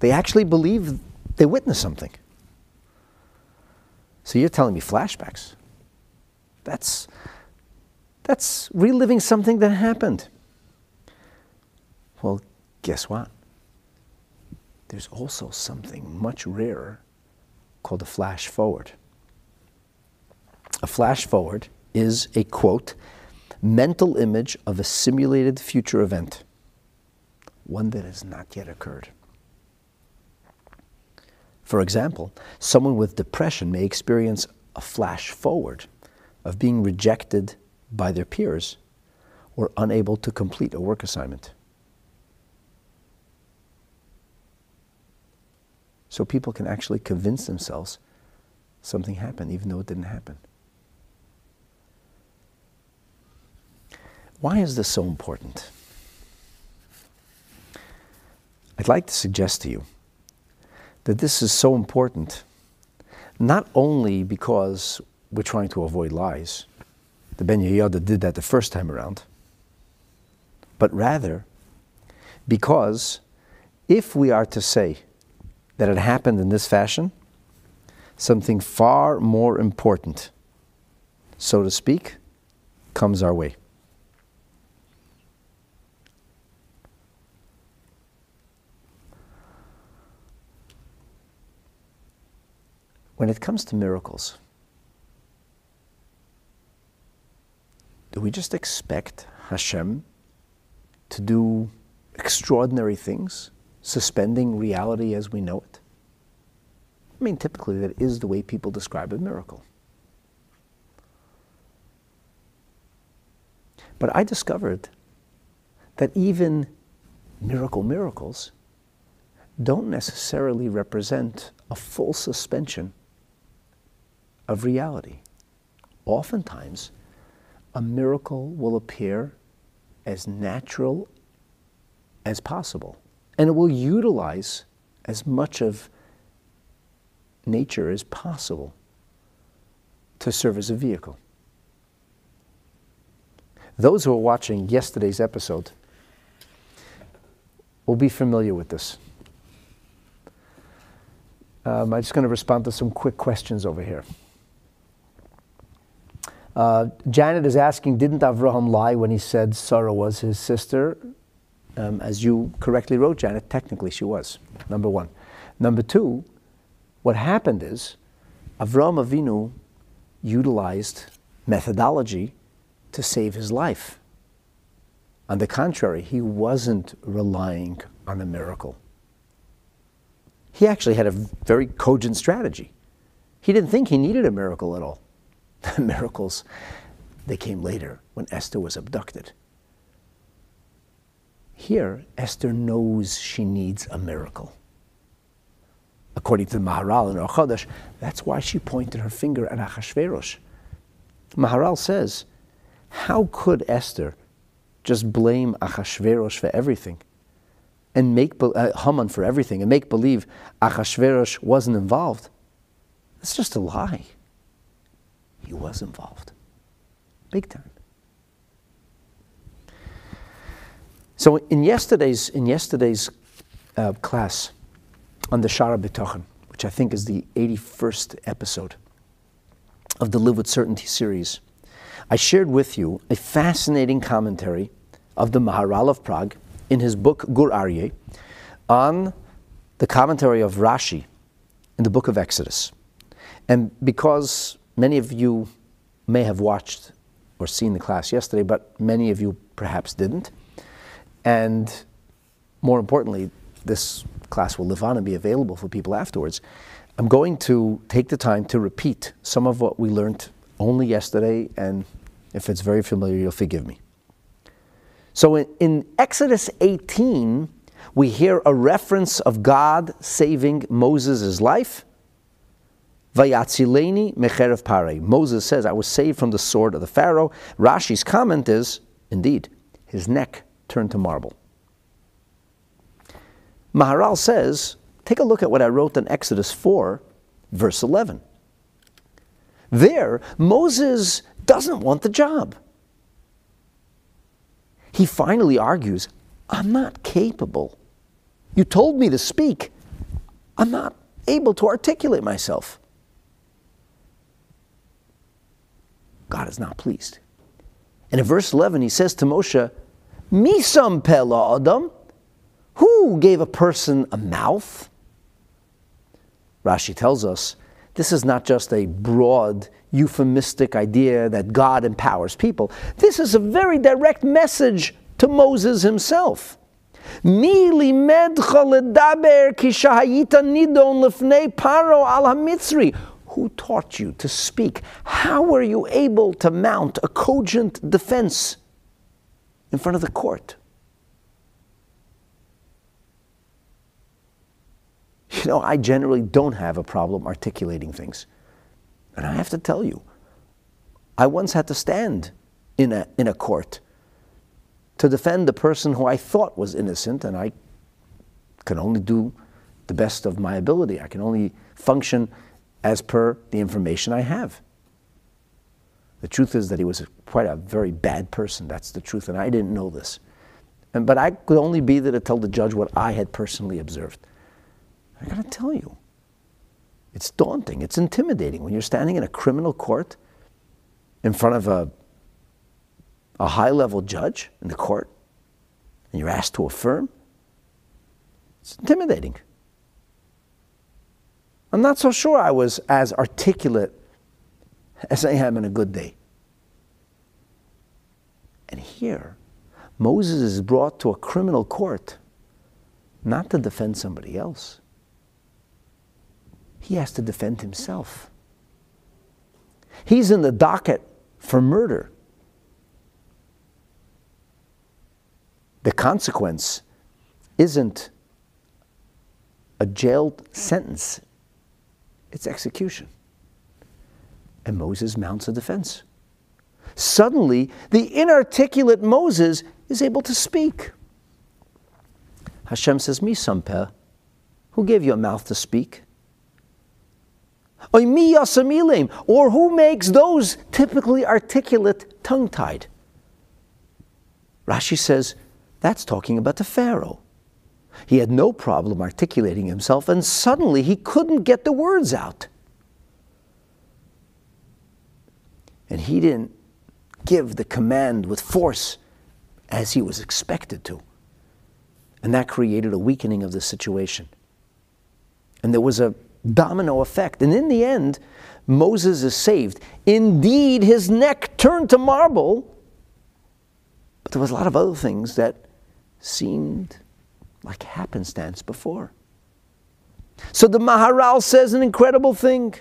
They actually believe they witnessed something. So you're telling me flashbacks. That's, that's reliving something that happened. Well, guess what? There's also something much rarer called a flash forward. A flash forward is a quote mental image of a simulated future event, one that has not yet occurred. For example, someone with depression may experience a flash forward of being rejected by their peers or unable to complete a work assignment. So people can actually convince themselves something happened even though it didn't happen. Why is this so important? I'd like to suggest to you that this is so important not only because we're trying to avoid lies, the Ben Yehoyada did that the first time around, but rather because if we are to say that it happened in this fashion, something far more important, so to speak, comes our way. When it comes to miracles, do we just expect Hashem to do extraordinary things, suspending reality as we know it? I mean, typically, that is the way people describe a miracle. But I discovered that even miracle miracles don't necessarily represent a full suspension of reality. Oftentimes, a miracle will appear as natural as possible, and it will utilize as much of nature as possible to serve as a vehicle. Those who are watching yesterday's episode will be familiar with this. Um, I'm just going to respond to some quick questions over here. Uh, Janet is asking, didn't Avraham lie when he said Sarah was his sister? Um, as you correctly wrote, Janet, technically she was, number one. Number two, what happened is Avraham Avinu utilized methodology to save his life. On the contrary, he wasn't relying on a miracle. He actually had a very cogent strategy. He didn't think he needed a miracle at all. The miracles, they came later when Esther was abducted. Here, Esther knows she needs a miracle. According to the Maharal in Or Chodesh, that's why she pointed her finger at Achashverosh. Maharal says, how could Esther just blame Achashverosh for everything and make uh, Haman for everything and make believe Achashverosh wasn't involved? It's just a lie. He was involved. Big time. So in yesterday's, in yesterday's uh, class on the Shaar HaBitachon, which I think is the 81st episode of the Live with Certainty series, I shared with you a fascinating commentary of the Maharal of Prague in his book Gur Aryeh on the commentary of Rashi in the book of Exodus. And because Many of you may have watched or seen the class yesterday, but many of you perhaps didn't. And more importantly, this class will live on and be available for people afterwards. I'm going to take the time to repeat some of what we learned only yesterday, and if it's very familiar, you'll forgive me. So in, in Exodus 18, we hear a reference of God saving Moses' life Vayatzileni mecherev pare. Moses says, I was saved from the sword of the Pharaoh. Rashi's comment is, indeed, his neck turned to marble. Maharal says, take a look at what I wrote in Exodus 4, verse 11. There, Moses doesn't want the job. He finally argues, I'm not capable. You told me to speak. I'm not able to articulate myself. God is not pleased. And in verse 11, he says to Moshe, Misam pela adam, who gave a person a mouth? Rashi tells us this is not just a broad, euphemistic idea that God empowers people. This is a very direct message to Moses himself. Mi limedcha ledaber kishahayita nidon lefnei paro al hamitzri. Who taught you to speak? How were you able to mount a cogent defense in front of the court? You know, I generally don't have a problem articulating things. And I have to tell you, I once had to stand in a, in a court to defend the person who I thought was innocent, and I can only do the best of my ability. I can only function as per the information I have. The truth is that he was quite a very bad person. That's the truth, and I didn't know this. And, but I could only be there to tell the judge what I had personally observed. I got to tell you, it's daunting. It's intimidating when you're standing in a criminal court in front of a, a high level judge in the court and you're asked to affirm. It's intimidating. I'm not so sure I was as articulate as I am in a good day. And here, Moses is brought to a criminal court not to defend somebody else. He has to defend himself. He's in the docket for murder. The consequence isn't a jail sentence, it's execution. And Moses mounts a defense. Suddenly, the inarticulate Moses is able to speak. Hashem says, Mi sampeh, who gave you a mouth to speak? Or who makes those typically articulate tongue tied? Rashi says, that's talking about the Pharaoh. He had no problem articulating himself, and suddenly he couldn't get the words out. And he didn't give the command with force as he was expected to. And that created a weakening of the situation. And there was a domino effect. And in the end, Moses is saved. Indeed, his neck turned to marble, but there was a lot of other things that seemed like happenstance before. So the Maharal says an incredible thing.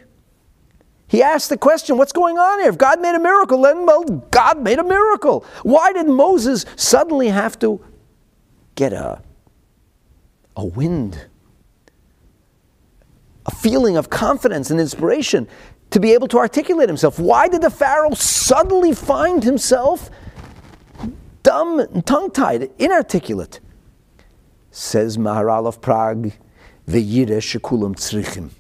He asked the question, what's going on here? If God made a miracle, then, well, God made a miracle. Why did Moses suddenly have to get a, a wind, a feeling of confidence and inspiration to be able to articulate himself? Why did the Pharaoh suddenly find himself dumb and tongue tied, inarticulate? Says Maharal of Prague, V'yireh shekulam tzrichim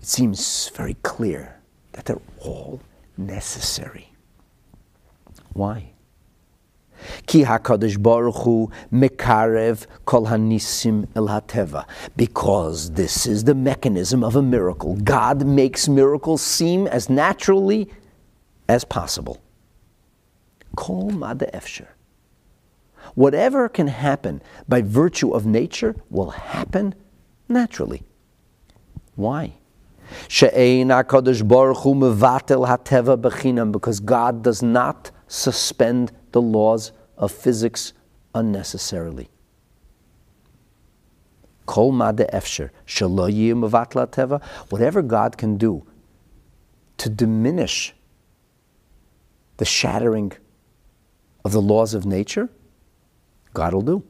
it seems very clear that they're all necessary. Why? Ki HaKadosh Baruch Hu mekarev kol hanisim el hateva. Because this is the mechanism of a miracle. God makes miracles seem as naturally as possible. Kol mada efsher. Whatever can happen by virtue of nature will happen naturally. Why? Because God does not suspend the laws of physics unnecessarily. Whatever God can do to diminish the shattering of the laws of nature, God will do.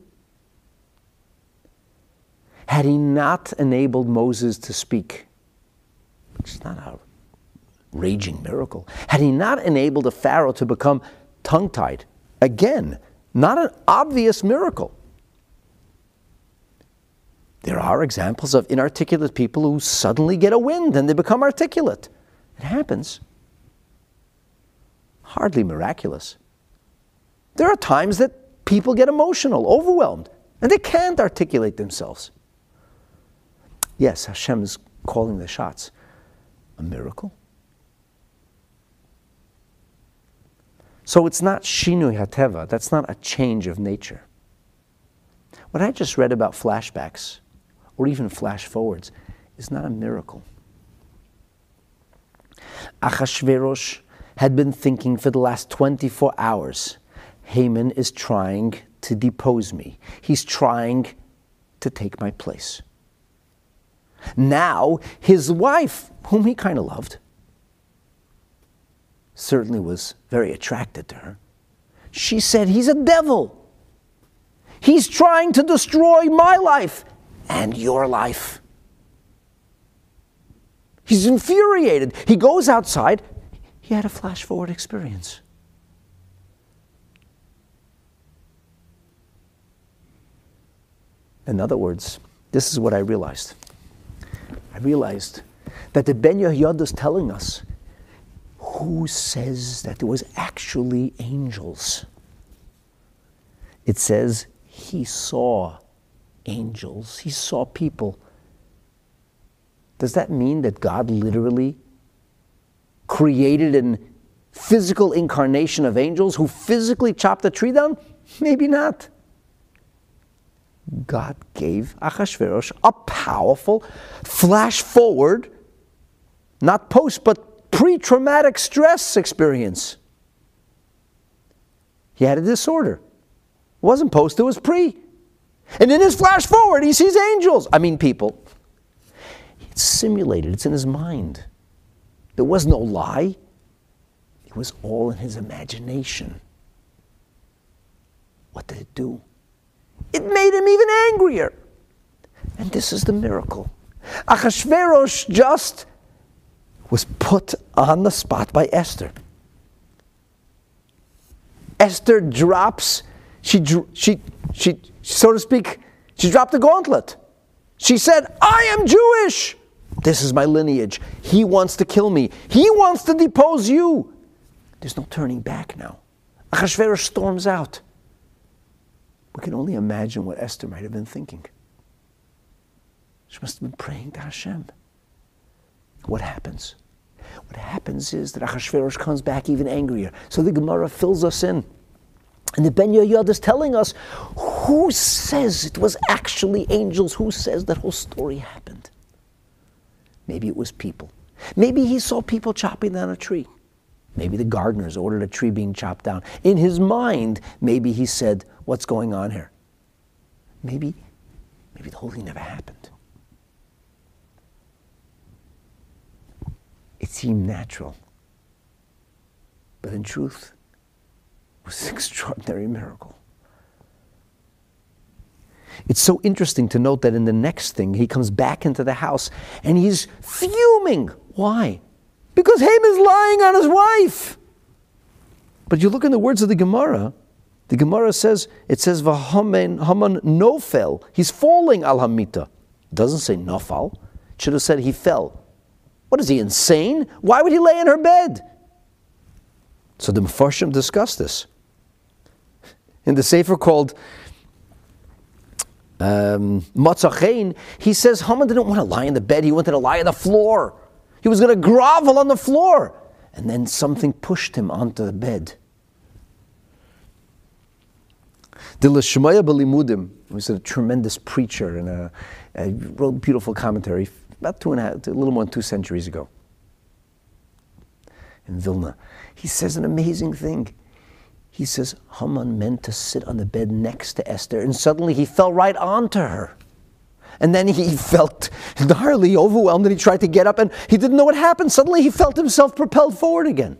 Had he not enabled Moses to speak, it's not a raging miracle. Had he not enabled a Pharaoh to become tongue tied, again, not an obvious miracle. There are examples of inarticulate people who suddenly get a wind and they become articulate. It happens. Hardly miraculous. There are times that people get emotional, overwhelmed, and they can't articulate themselves. Yes, Hashem is calling the shots a miracle? So it's not shinui hateva, that's not a change of nature. What I just read about flashbacks, or even flash forwards, is not a miracle. Achashverosh had been thinking for the last 24 hours Haman is trying to depose me. He's trying to take my place. Now, his wife, whom he kind of loved, certainly was very attracted to her. She said, He's a devil. He's trying to destroy my life and your life. He's infuriated. He goes outside. He had a flash forward experience. In other words, this is what I realized. I realized that the Ben Yehoyada is telling us who says that there was actually angels. It says he saw angels. He saw people. Does that mean that God literally created an physical incarnation of angels who physically chopped a tree down? Maybe not. God gave Achashverosh a powerful flash forward, not post, but pre traumatic stress experience. He had a disorder. It wasn't post, it was pre. And in his flash forward, he sees angels. I mean, people. It's simulated, it's in his mind. There was no lie, it was all in his imagination. What did it do? It made him even angrier. And this is the miracle. Achashverosh just was put on the spot by Esther. Esther drops, she, she, she, so to speak, she dropped the gauntlet. She said, I am Jewish. This is my lineage. He wants to kill me. He wants to depose you. There's no turning back now. Achashverosh storms out. We can only imagine what Esther might have been thinking. She must have been praying to Hashem. What happens? What happens is that Achashverosh comes back even angrier. So the Gemara fills us in. And the Ben Yehoyada is telling us who says it was actually angels? Who says that whole story happened? Maybe it was people. Maybe he saw people chopping down a tree. Maybe the gardeners ordered a tree being chopped down. In his mind, maybe he said, What's going on here? Maybe, maybe the whole thing never happened. It seemed natural. But in truth, it was an extraordinary miracle. It's so interesting to note that in the next thing, he comes back into the house and he's fuming. Why? Because Haman is lying on his wife. But you look in the words of the Gemara, the Gemara says, it says, Haman nofel. He's falling al hamita. It doesn't say nofal. It should have said he fell. What is he, insane? Why would he lay in her bed? So the Mefarshim discuss this. In the Sefer called um, he says Haman didn't want to lie in the bed, he wanted to lie on the floor. He was going to grovel on the floor. And then something pushed him onto the bed. The Lishmaya Balimudim was a tremendous preacher and a, a wrote a beautiful commentary about two and a half, a little more than two centuries ago in Vilna. He says an amazing thing. He says Haman meant to sit on the bed next to Esther, and suddenly he fell right onto her. And then he felt gnarly, overwhelmed, and he tried to get up, and he didn't know what happened. Suddenly he felt himself propelled forward again.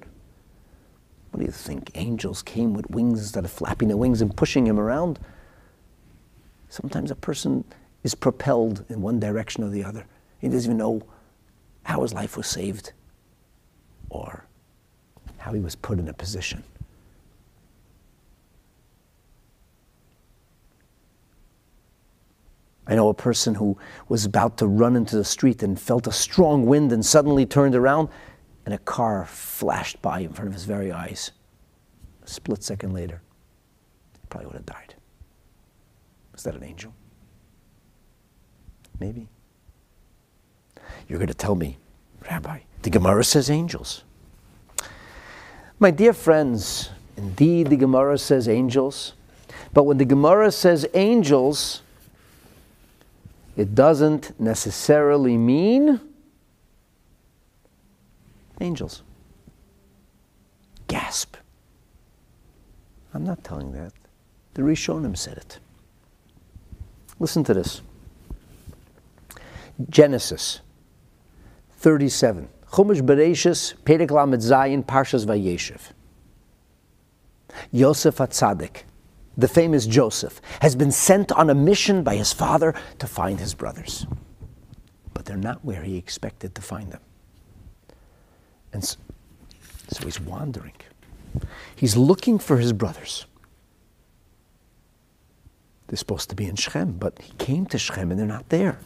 What do you think? Angels came with wings instead of flapping their wings and pushing him around? Sometimes a person is propelled in one direction or the other. He doesn't even know how his life was saved or how he was put in a position. I know a person who was about to run into the street and felt a strong wind and suddenly turned around and a car flashed by in front of his very eyes. A split second later, he probably would have died. Was that an angel? Maybe. You're going to tell me, Rabbi, the Gemara says angels. My dear friends, indeed the Gemara says angels, but when the Gemara says angels, it doesn't necessarily mean angels. Gasp. I'm not telling that. The Rishonim said it. Listen to this. Genesis 37. Chumash Bereshis, Perek Lamed Zayin, Parshas Vayeshev. Yosef Atzadik the famous Joseph, has been sent on a mission by his father to find his brothers. But they're not where he expected to find them. And so, so he's wandering. He's looking for his brothers. They're supposed to be in Shechem, but he came to Shechem and they're not there.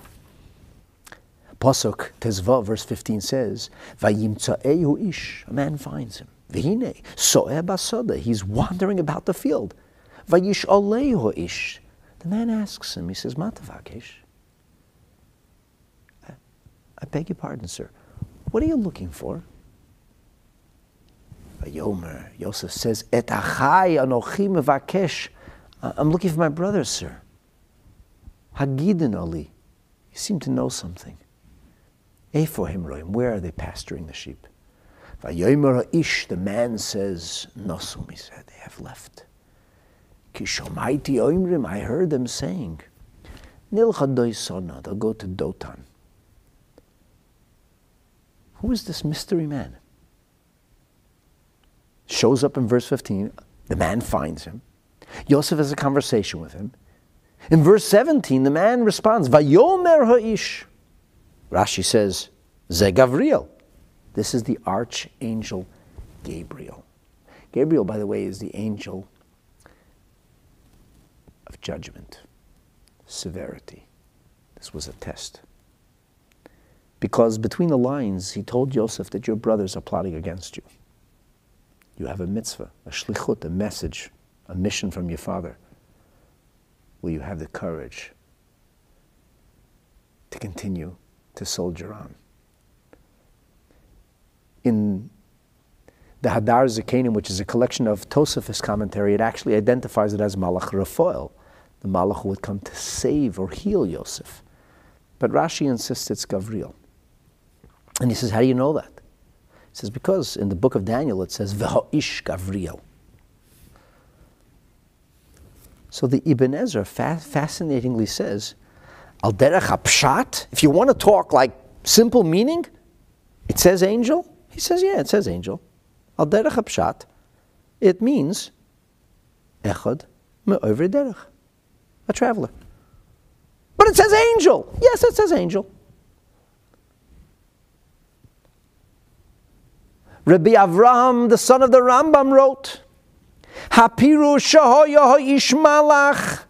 Pasuk Tezva, verse 15 says, ish, a man finds him. Vihine, so'eh basada, he's wandering about the field. Vayish alehu ish. The man asks him, he says, Matavakesh. I beg your pardon, sir. What are you looking for? Yomer, Yosef says, Et achai anochi mevakesh. I'm looking for my brother, sir. Hagidin Ali. You seem to know something. Efohim roim. Where are they pasturing the sheep? Vayomer ish. The man says, Nosum. He said, they have left. Kishomaiti oimrim. I heard them saying, Nilchadoy sona. They'll go to Dotan. Who is this mystery man? Shows up in verse 15. The man finds him. Yosef has a conversation with him. In verse 17, the man responds, Vayomer ha'ish. Rashi says, Ze Gavriel. This is the archangel Gabriel. Gabriel, by the way, is the angel of judgment, severity. This was a test. Because between the lines, he told Joseph that your brothers are plotting against you. You have a mitzvah, a shlichut, a message, a mission from your father. Will you have the courage to continue to soldier on? In the Hadar Zakanim, which is a collection of Tosafos commentary, it actually identifies it as Malach Raphael, the Malach would come to save or heal Yosef. But Rashi insists it's Gavriel. And he says, How do you know that? He says, Because in the book of Daniel it says, V'ha'ish Gavriel. So the Ibn Ezra fa- fascinatingly says, Al derech pshat. If you want to talk like simple meaning, it says angel. He says, yeah, it says angel. Al derech pshat. It means echad me'over derech, a traveler. But it says angel. Yes, it says angel. Rabbi Avraham, the son of the Rambam, wrote, Hapiru shahoyaho ishmalach.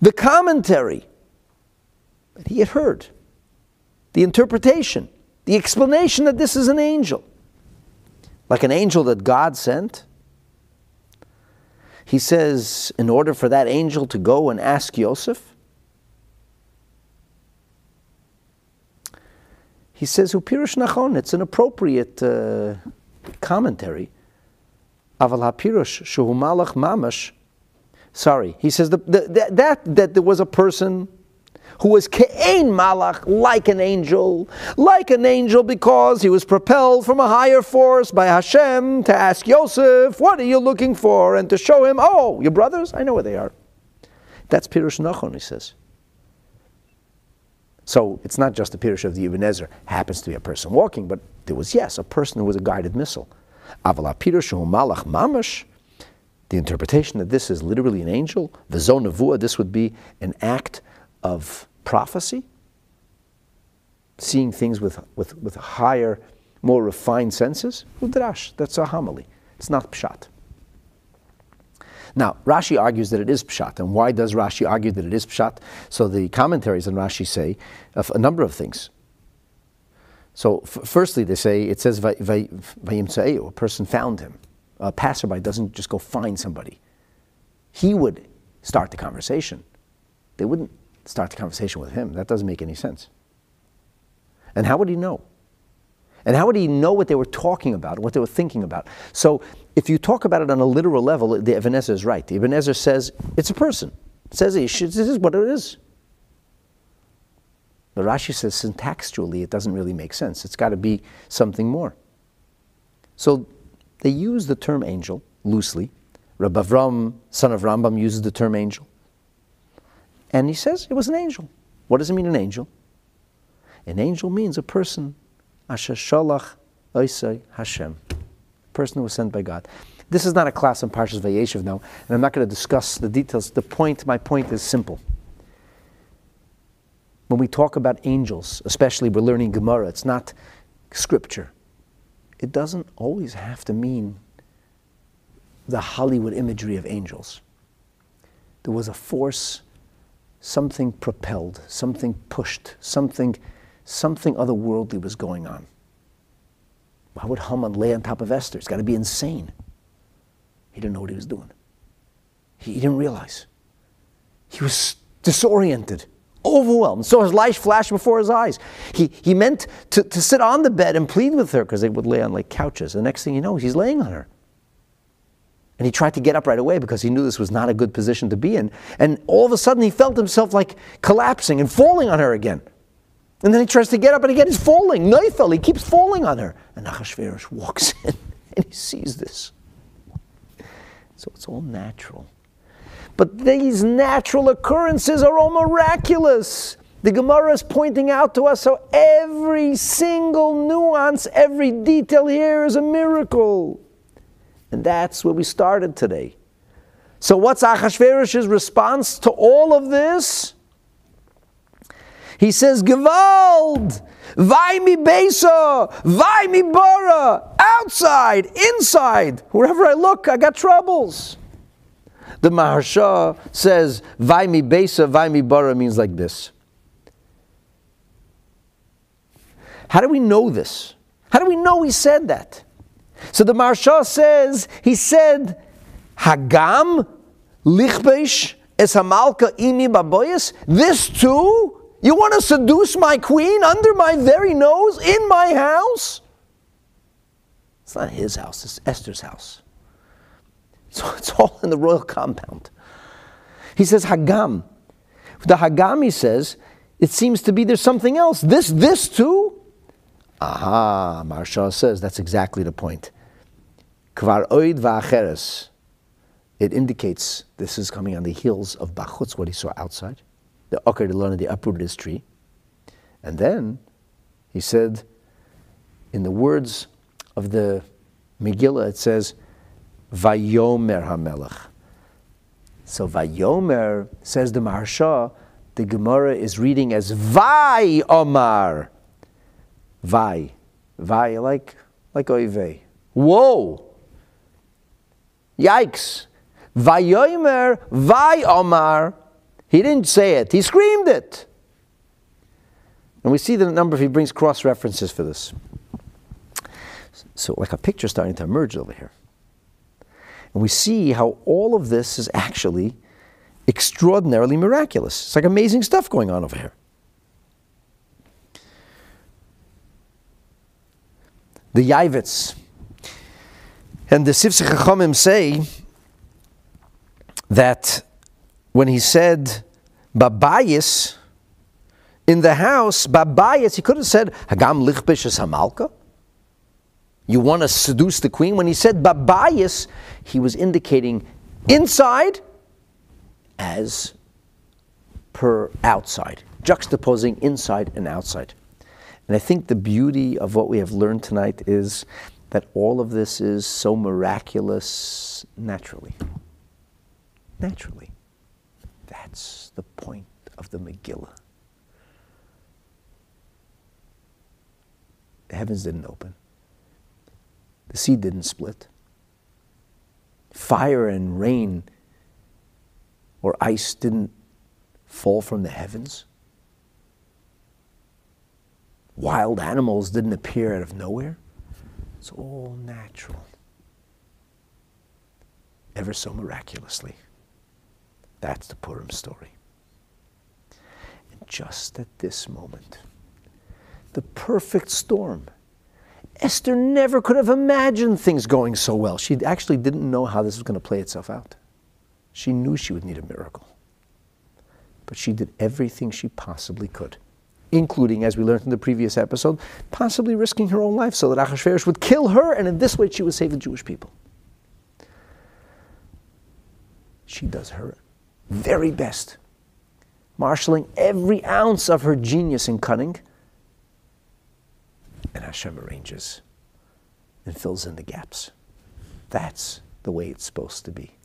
The commentary that he had heard, the interpretation, the explanation that this is an angel, like an angel that God sent. He says, in order for that angel to go and ask Yosef, he says, Upirush nachon, it's an appropriate uh, commentary. Aval hapirush shuhu malach mamash. Sorry, he says the, the, that, that there was a person who was ke'ein malach, like an angel, like an angel because he was propelled from a higher force by Hashem to ask Yosef, what are you looking for? And to show him, oh, your brothers, I know where they are. That's Pirush Nachon, he says. So it's not just the Pirush of the Ibn Ezra, happens to be a person walking, but there was, yes, a person who was a guided missile. Avala Pirush malach mamash, the interpretation that this is literally an angel, the zonavua, this would be an act of prophecy, seeing things with, with, with higher, more refined senses. Udrash, that's a homily. It's not pshat. Now, Rashi argues that it is pshat. And why does Rashi argue that it is pshat? So the commentaries on Rashi say a number of things. So, f- firstly, they say it says vayimtza'eu, a person found him. A passerby doesn't just go find somebody. He would start the conversation. They wouldn't start the conversation with him. That doesn't make any sense. And how would he know? And how would he know what they were talking about, what they were thinking about? So if you talk about it on a literal level, the Ibn Ezra is right. The Ibn Ezra says it's a person. It says this is what it is. The Rashi says syntextually it doesn't really make sense. It's got to be something more. So they use the term angel loosely. Rabbi Avram, son of Rambam, uses the term angel. And he says it was an angel. What does it mean, an angel? An angel means a person Asher Shalach Oisai Hashem. Person who was sent by God. This is not a class on Parshas Vayeshev now, and I'm not going to discuss the details. The point, my point is simple. When we talk about angels, especially we're learning Gemara, it's not scripture. It doesn't always have to mean the Hollywood imagery of angels. there was a force, something propelled, something pushed, something, something otherworldly was going on. Why would Haman lay on top of Esther? It's got to be insane. He didn't know what he was doing. He, he didn't realize. He was disoriented, overwhelmed. So his life flashed before his eyes. He, he meant to, to sit on the bed and plead with her because they would lay on like couches. The next thing you know, he's laying on her. And he tried to get up right away because he knew this was not a good position to be in. And all of a sudden, he felt himself like collapsing and falling on her again. And then he tries to get up and again he's falling. Neufel, he keeps falling on her. And Achashverosh walks in and he sees this. So it's all natural. But these natural occurrences are all miraculous. The Gemara is pointing out to us how every single nuance, every detail here is a miracle. And that's where we started today. So, what's Achashverosh's response to all of this? He says, Gewalt, vai mi besa, vai mi bara, outside, inside, wherever I look, I got troubles. The Maharsha says, vai mi besa, vai mi bara means like this. How do we know this? How do we know he said that? So the Maharsha says, he said, Hagam lichbesh es hamalka imi baboyas. This too? You want to seduce my queen under my very nose in my house? It's not his house, it's Esther's house. So it's all in the royal compound. He says Hagam. The Hagam, he says, it seems to be there's something else. This, this too? Aha, Maharsha says that's exactly the point. Kvar oid va'acheres. It indicates this is coming on the heels of Bachutz, what he saw outside the Akar to learn the uprooted tree. And then he said, in the words of the Megillah, it says, Vayomer HaMelech. So Vayomer, says the Maharsha, the Gemara is reading as Vai Omar. Vai. Vai, like, like Oive. Whoa! Yikes! Vayomer, Vai Omar. He didn't say it, he screamed it. And we see the number of, he brings cross references for this. So, like a picture starting to emerge over here. And we see how all of this is actually extraordinarily miraculous. It's like amazing stuff going on over here. The Yaavetz and the Sifsei Chachamim say that when he said babayis in the house, babayis, he could have said hagam lichbish hamalka. You want to seduce the queen? When he said babayis, he was indicating inside as per outside, juxtaposing inside and outside. And I think the beauty of what we have learned tonight is that all of this is so miraculous naturally. Naturally. That's the point of the Megillah. The heavens didn't open. The sea didn't split. Fire and rain or ice didn't fall from the heavens. Wild animals didn't appear out of nowhere. It's all natural, ever so miraculously. That's the Purim story. And just at this moment, the perfect storm. Esther never could have imagined things going so well. She actually didn't know how this was going to play itself out. She knew she would need a miracle. But she did everything she possibly could, including, as we learned in the previous episode, possibly risking her own life so that Achashverosh would kill her, and in this way she would save the Jewish people. She does her very best, marshaling every ounce of her genius and cunning. And Hashem arranges and fills in the gaps. That's the way it's supposed to be.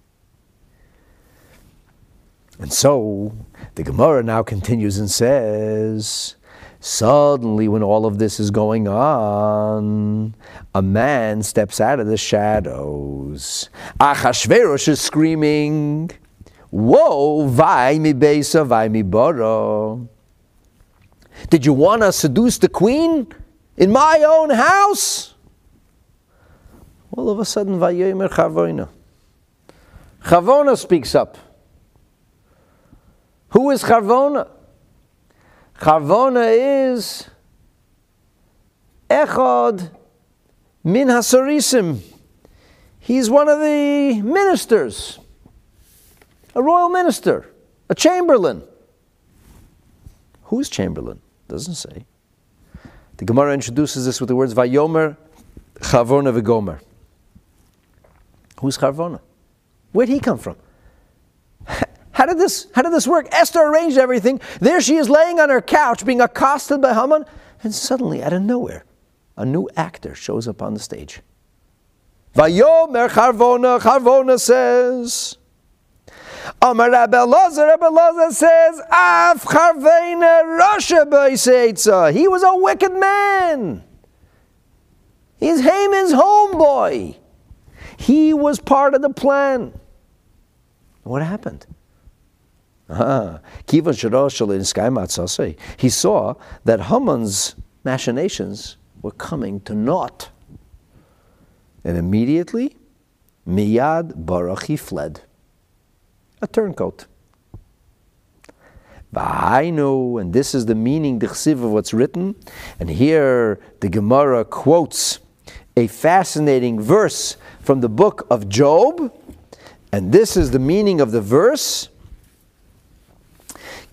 And so the Gemara now continues and says, Suddenly, when all of this is going on, a man steps out of the shadows. Achashverosh is screaming, Whoa, vai mi besa, vai mi boro. Did you want to seduce the queen in my own house? All of a sudden, vayomer Chavona. Chavona speaks up. Who is Chavona? Chavona is Echad min hasarisim. He's one of the ministers, a royal minister, a chamberlain. Who's chamberlain? Doesn't say. The Gemara introduces this with the words Vayomer Chavona v'Gomer. Who's Chavona? Where'd he come from? Did this how did this work? Esther arranged everything. There she is laying on her couch being accosted by Haman, and suddenly out of nowhere, a new actor shows up on the stage. Vayomer Charvona, Charvona says, Amar Rabbi Elazar says, Af Charvena Rasha B'Yiseitza. He was a wicked man. He's Haman's homeboy. He was part of the plan. What happened? He saw that Haman's machinations were coming to naught. And immediately, Miyad Baruch fled. A turncoat. V'hainu, and this is the meaning, of what's written. And here the Gemara quotes a fascinating verse from the book of Job. And this is the meaning of the verse.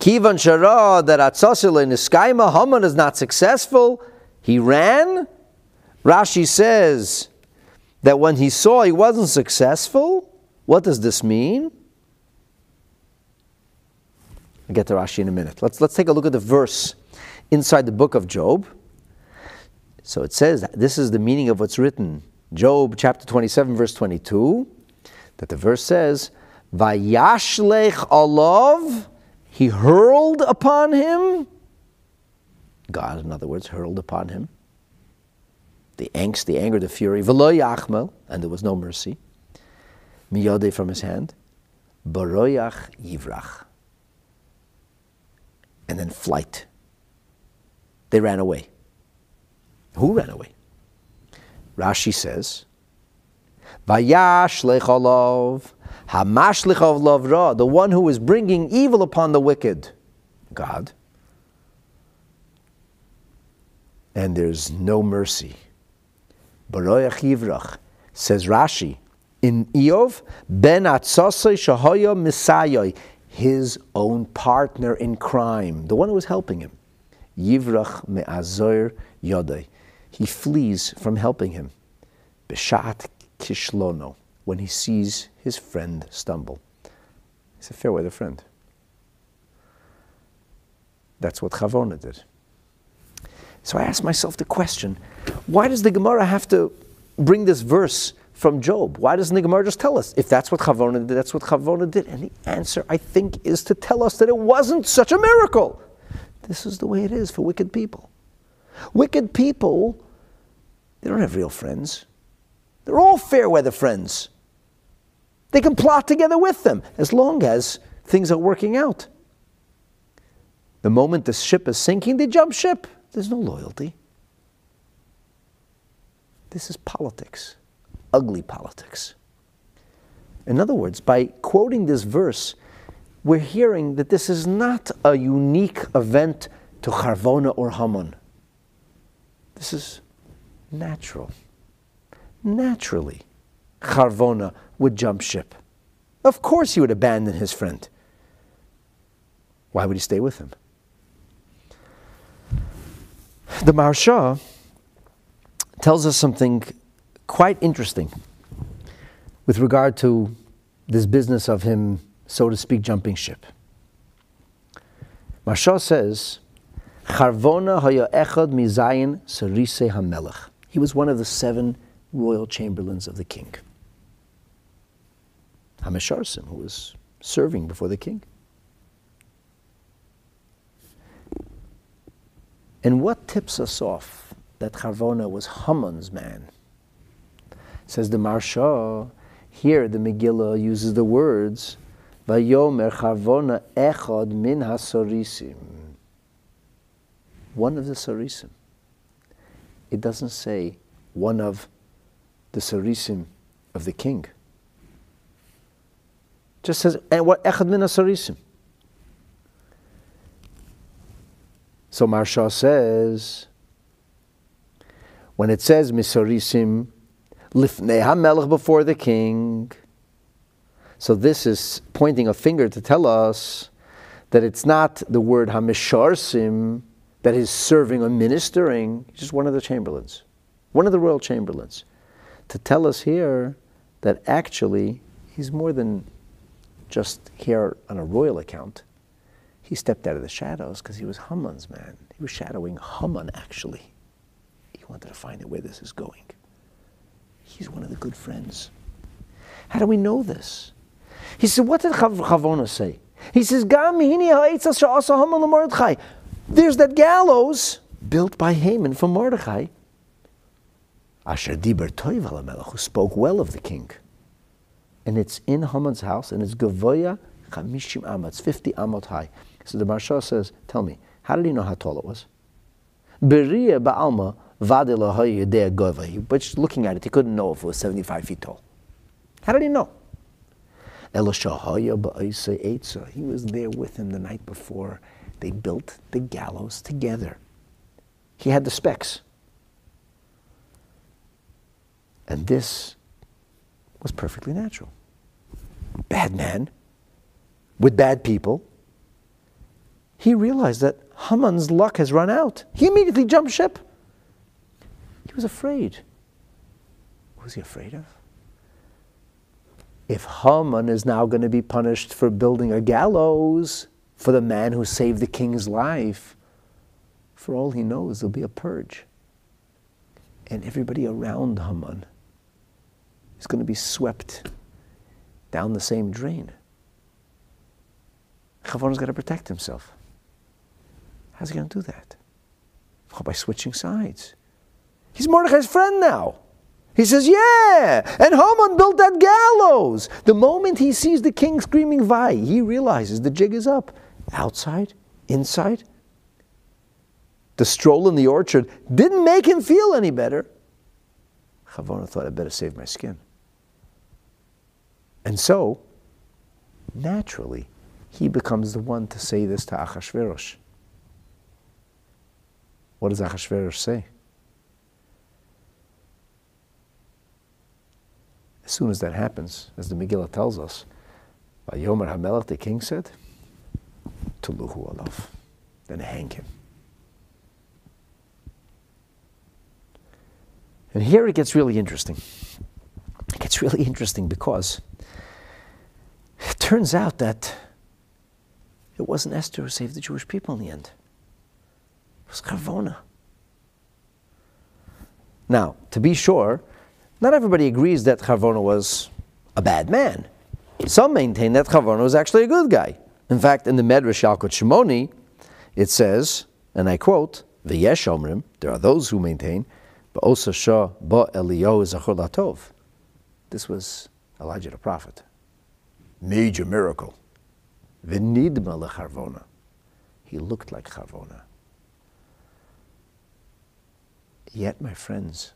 Kivan Shara that Atzasil in Iskaima, Haman is not successful. He ran. Rashi says that when he saw he wasn't successful, what does this mean? I'll get to Rashi in a minute. Let's, let's take a look at the verse inside the book of Job. So it says, this is the meaning of what's written. Job chapter 27, verse 22, that the verse says, Vayashlech alav, he hurled upon him. God, in other words, hurled upon him. The angst, the anger, the fury, v'lo yachmel, and there was no mercy. Miyode from his hand. Baroyach yivrach. And then flight. They ran away. Who ran away? Rashi says, Vayash lecholov, hamash of ra, the one who is bringing evil upon the wicked, God. And there's no mercy. Baroyach yivrach, says Rashi, in Eov, ben atzosei shahoya misayoi, his own partner in crime, the one who was helping him. Yivrach me'azor yodai he flees from helping him. Beshat kishlono, when he sees his friend stumble. He's a fair weather friend. That's what Chavona did. So I asked myself the question why does the Gemara have to bring this verse from Job? Why doesn't the Gemara just tell us if that's what Chavona did, that's what Chavona did? And the answer, I think, is to tell us that it wasn't such a miracle. This is the way it is for wicked people. Wicked people, they don't have real friends. They're all fair weather friends. They can plot together with them as long as things are working out. The moment the ship is sinking, they jump ship. There's no loyalty. This is politics, ugly politics. In other words, by quoting this verse, we're hearing that this is not a unique event to Charvona or Haman. This is natural. Naturally, Charvona would jump ship. Of course, he would abandon his friend. Why would he stay with him? The Maharsha tells us something quite interesting with regard to this business of him, so to speak, jumping ship. Maharsha says Charvona echad mizayin hamelech. He was one of the seven royal chamberlains of the king. Hamesharsim, who was serving before the king. And what tips us off that Charvona was Haman's man? Says the Maharsha, here the Megillah uses the words, Vayomer Charvona echad min hasorisim. One of the sorisim. It doesn't say one of the sorisim of the king. Just says and what echad min hasorisim. So Maharsha says, when it says misorisim, lifnei hamelech before the king, so this is pointing a finger to tell us that it's not the word Hamisharsim that is serving or ministering, he's just one of the chamberlains, one of the royal chamberlains, to tell us here that actually he's more than just here on a royal account. He stepped out of the shadows because he was Haman's man. He was shadowing Haman actually. He wanted to find out where this is going. He's one of the good friends. How do we know this? He said, what did Chavona say? He says, There's that gallows built by Haman for Mordechai. Asher Diber who spoke well of the king. And it's in Haman's house, and it's Gavoya Chamishim Amot, it's 50 Amot high. So the Maharsha says, Tell me, how did he know how tall it was? Beria Ba'alma But just looking at it, he couldn't know if it was 75 feet tall. How did he know? He was there with him the night before. They built the gallows together. He had the specs. And this was perfectly natural. Bad man with bad people. He realized that Haman's luck has run out. He immediately jumped ship. He was afraid. What was he afraid of? if Haman is now going to be punished for building a gallows for the man who saved the king's life, for all he knows, there'll be a purge. And everybody around Haman is going to be swept down the same drain. Chavon's got to protect himself. How's he going to do that? Oh, by switching sides. He's Mordecai's friend now. He says, Yeah, and Haman built that gallows. The moment he sees the king screaming Vai, he realizes the jig is up. Outside, inside. The stroll in the orchard didn't make him feel any better. Chavona thought, I better save my skin. And so, naturally, he becomes the one to say this to Achashverosh. What does Achashverosh say? As soon as that happens, as the Megillah tells us, Yomer HaMelech, the king said, Tuluhu alav, then hang him. And here it gets really interesting. It gets really interesting because it turns out that it wasn't Esther who saved the Jewish people in the end. It was Chavona. Now, to be sure, not everybody agrees that Charvona was a bad man. Some maintain that Charvona was actually a good guy. In fact, in the Medrash Yalkut Shimoni, it says, and I quote, V'yesh omrim, there are those who maintain, Ba'osa shah ba Eliyahu zachor latov. This was Elijah the prophet. Major miracle. V'nidma lecharvona. He looked like Charvona. Yet, my friends,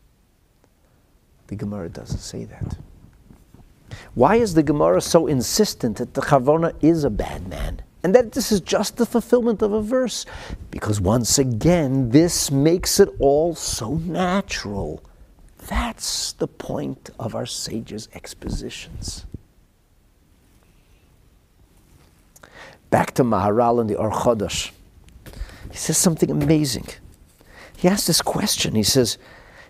the Gemara doesn't say that. Why is the Gemara so insistent that the Chavona is a bad man? And that this is just the fulfillment of a verse? Because once again, this makes it all so natural. That's the point of our sages' expositions. Back to Maharal and the Or. He says something amazing. He asks this question. He says,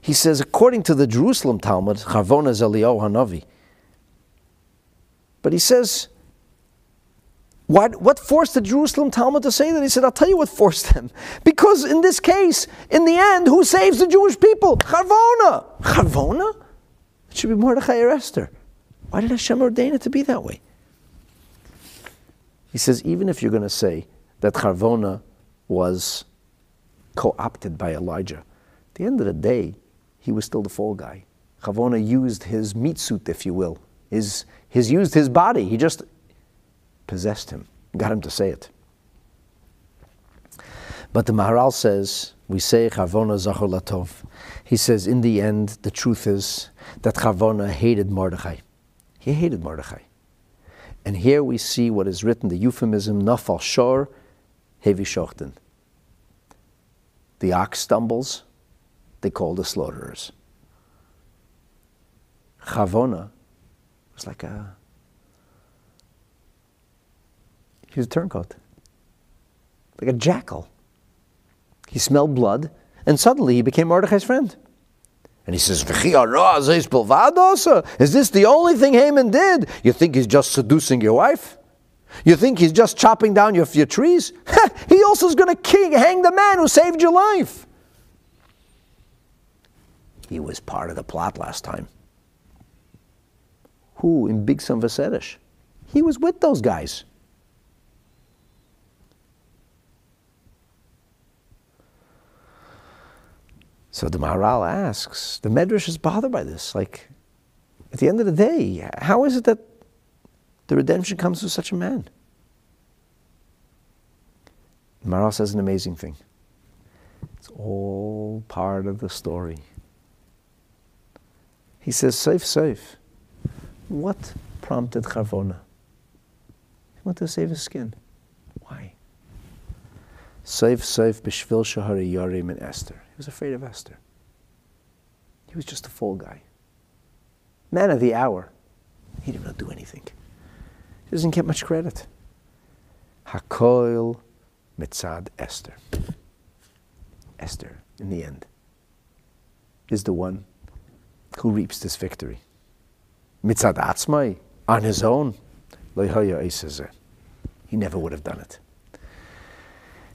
he says, according to the Jerusalem Talmud, Charvona Zelio Hanavi. But he says, what, what forced the Jerusalem Talmud to say that? He said, I'll tell you what forced them. Because in this case, in the end, who saves the Jewish people? Charvona. Charvona? It should be Mordechai or Esther. Why did Hashem ordain it to be that way? He says, even if you're going to say that Charvona was co opted by Elijah, at the end of the day, he was still the fall guy. Chavona used his meat suit, if you will. His, his used his body. He just possessed him, got him to say it. But the Maharal says, we say Charvona Zachor Latov. He says, in the end, the truth is that Charvona hated Mordechai. He hated Mordechai. And here we see what is written, the euphemism, Nafal Shor Hevi Shochten. The ox stumbles, they call the slaughterers. Chavona was like a he was a turncoat, like a jackal. He smelled blood, and suddenly he became Mordechai's friend. And he says, Is this the only thing Haman did? You think he's just seducing your wife? You think he's just chopping down your, your trees? he also is going to hang the man who saved your life. He was part of the plot last time. Who in Bigsan Vaseresh? He was with those guys. So the Maharal asks, the Medrash is bothered by this. Like, at the end of the day, how is it that the redemption comes through such a man? The Maharal says an amazing thing. It's all part of the story. He says, safe, safe. What prompted Charvona? He wanted to save his skin. Why? Safe, safe, b'shvil shahari yarim and Esther. He was afraid of Esther. He was just a fool guy. Man of the hour. He did not do anything. He doesn't get much credit. Hakoil mitzad Esther. Esther, in the end, is the one who reaps this victory. Mitzad atzmai, on his own, he never would have done it.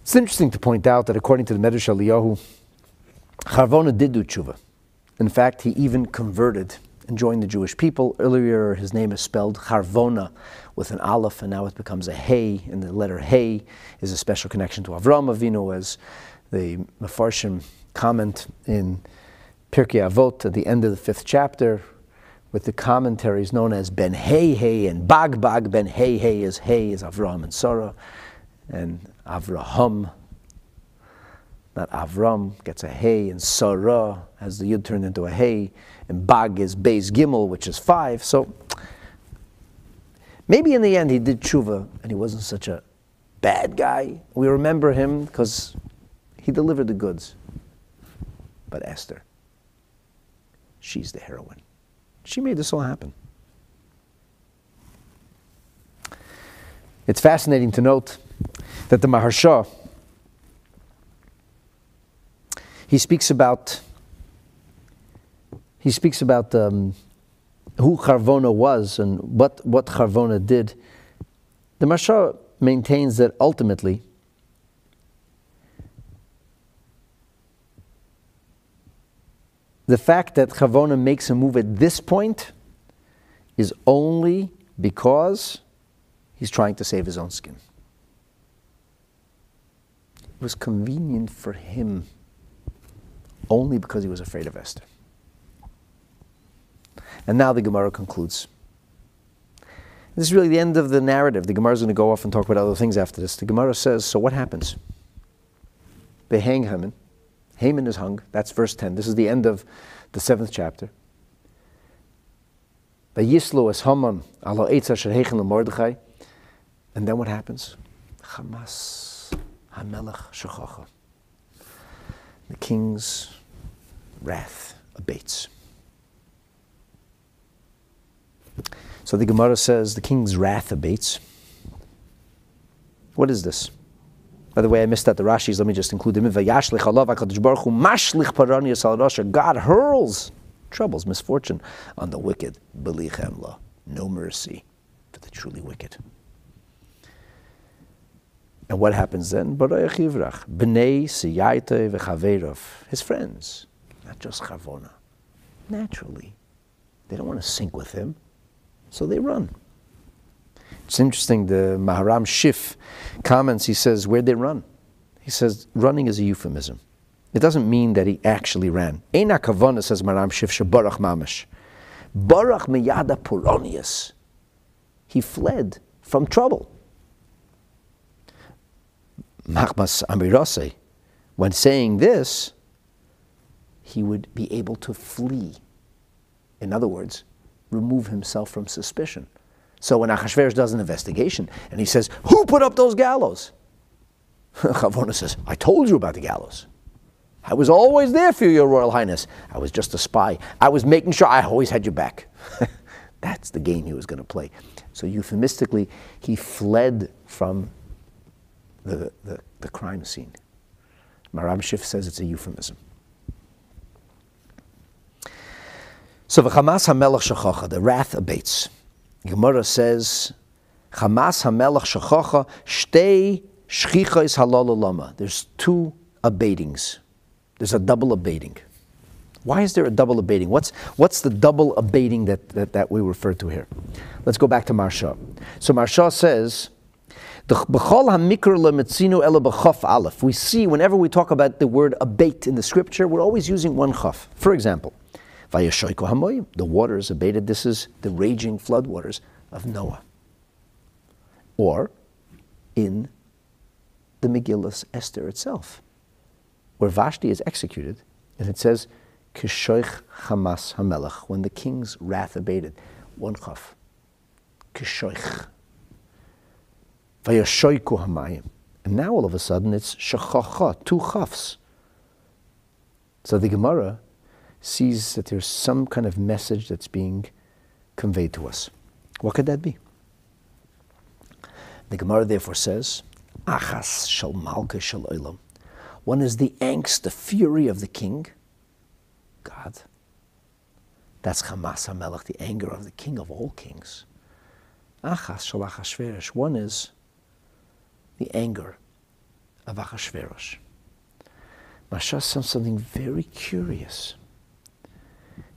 It's interesting to point out that according to the Medrash Eliyahu, Charvona did do tshuva. In fact, he even converted and joined the Jewish people. Earlier, his name is spelled Charvona with an aleph, and now it becomes a hey, and the letter hey is a special connection to Avram Avinu, as the Mefarshim comment in Pirkei Avot at the end of the fifth chapter, with the commentaries known as Ben Hey Hey and Bag Bag. Ben Hey Hey is Hey is Avram and Sarah, and Avraham not Avram gets a hey, and Sarah has the yud turned into a hey, and Bag is Beis Gimel, which is five. So maybe in the end he did tshuva, and he wasn't such a bad guy. We remember him because he delivered the goods. But Esther, she's the heroine. She made this all happen. It's fascinating to note that the Maharsha he speaks about he speaks about um, who Charvona was and what, what Charvona did. The Maharsha maintains that ultimately the fact that Charvona makes a move at this point is only because he's trying to save his own skin. It was convenient for him only because he was afraid of Esther. And now the Gemara concludes. This is really the end of the narrative. The Gemara is going to go off and talk about other things after this. The Gemara says, so what happens? They hang Haman. Haman is hung. That's verse 10. This is the end of the seventh chapter. Haman. And then what happens? Hamas hamelech shechacha. The king's wrath abates. So the Gemara says the king's wrath abates. What is this? By the way, I missed that the Rashi's. Let me just include them. God hurls troubles, misfortune on the wicked. No mercy for the truly wicked. And what happens then? His friends not just Charvona. Naturally, they don't want to sink with him, so they run. It's interesting, the Maharam Shif comments, he says, where'd they run? He says, running is a euphemism. It doesn't mean that he actually ran. Eina kavana, says Maharam Shif, shebarach mamash. Barach miyada puronius. He fled from trouble. Machmas Amirase, when saying this, he would be able to flee. In other words, remove himself from suspicion. So when Achashverosh does an investigation and he says, Who put up those gallows? Charvona says, I told you about the gallows. I was always there for you, Your Royal Highness. I was just a spy. I was making sure I always had your back. That's the game he was going to play. So euphemistically, he fled from the, the, the crime scene. Maharam Shif says it's a euphemism. So the v'chamas hamelach shachacha, the wrath abates. Gemara says, chamas hamelach shachacha, shtei shchicha is halal. There's two abatings. There's a double abating. Why is there a double abating? What's, what's the double abating that, that, that we refer to here? Let's go back to Maharsha. So Maharsha says, we see whenever we talk about the word abate in the scripture, we're always using one chaf. For example, the waters abated. This is the raging floodwaters of Noah. Or in the Megillus Esther itself, where Vashti is executed, and it says, Kishoich Hamas Hamelech, when the king's wrath abated. One chaf. Kishoich. Vayashoiku Hamayim. And now all of a sudden it's Shachacha, two chafs. So the Gemara sees that there's some kind of message that's being conveyed to us. What could that be? The Gemara therefore says, Achas shal malka shal olam. One is the angst, the fury of the king. God. That's Hamas HaMelech, the anger of the king of all kings. Achas shal Achashverosh. One is the anger of Achashverosh. Maharsha says something very curious.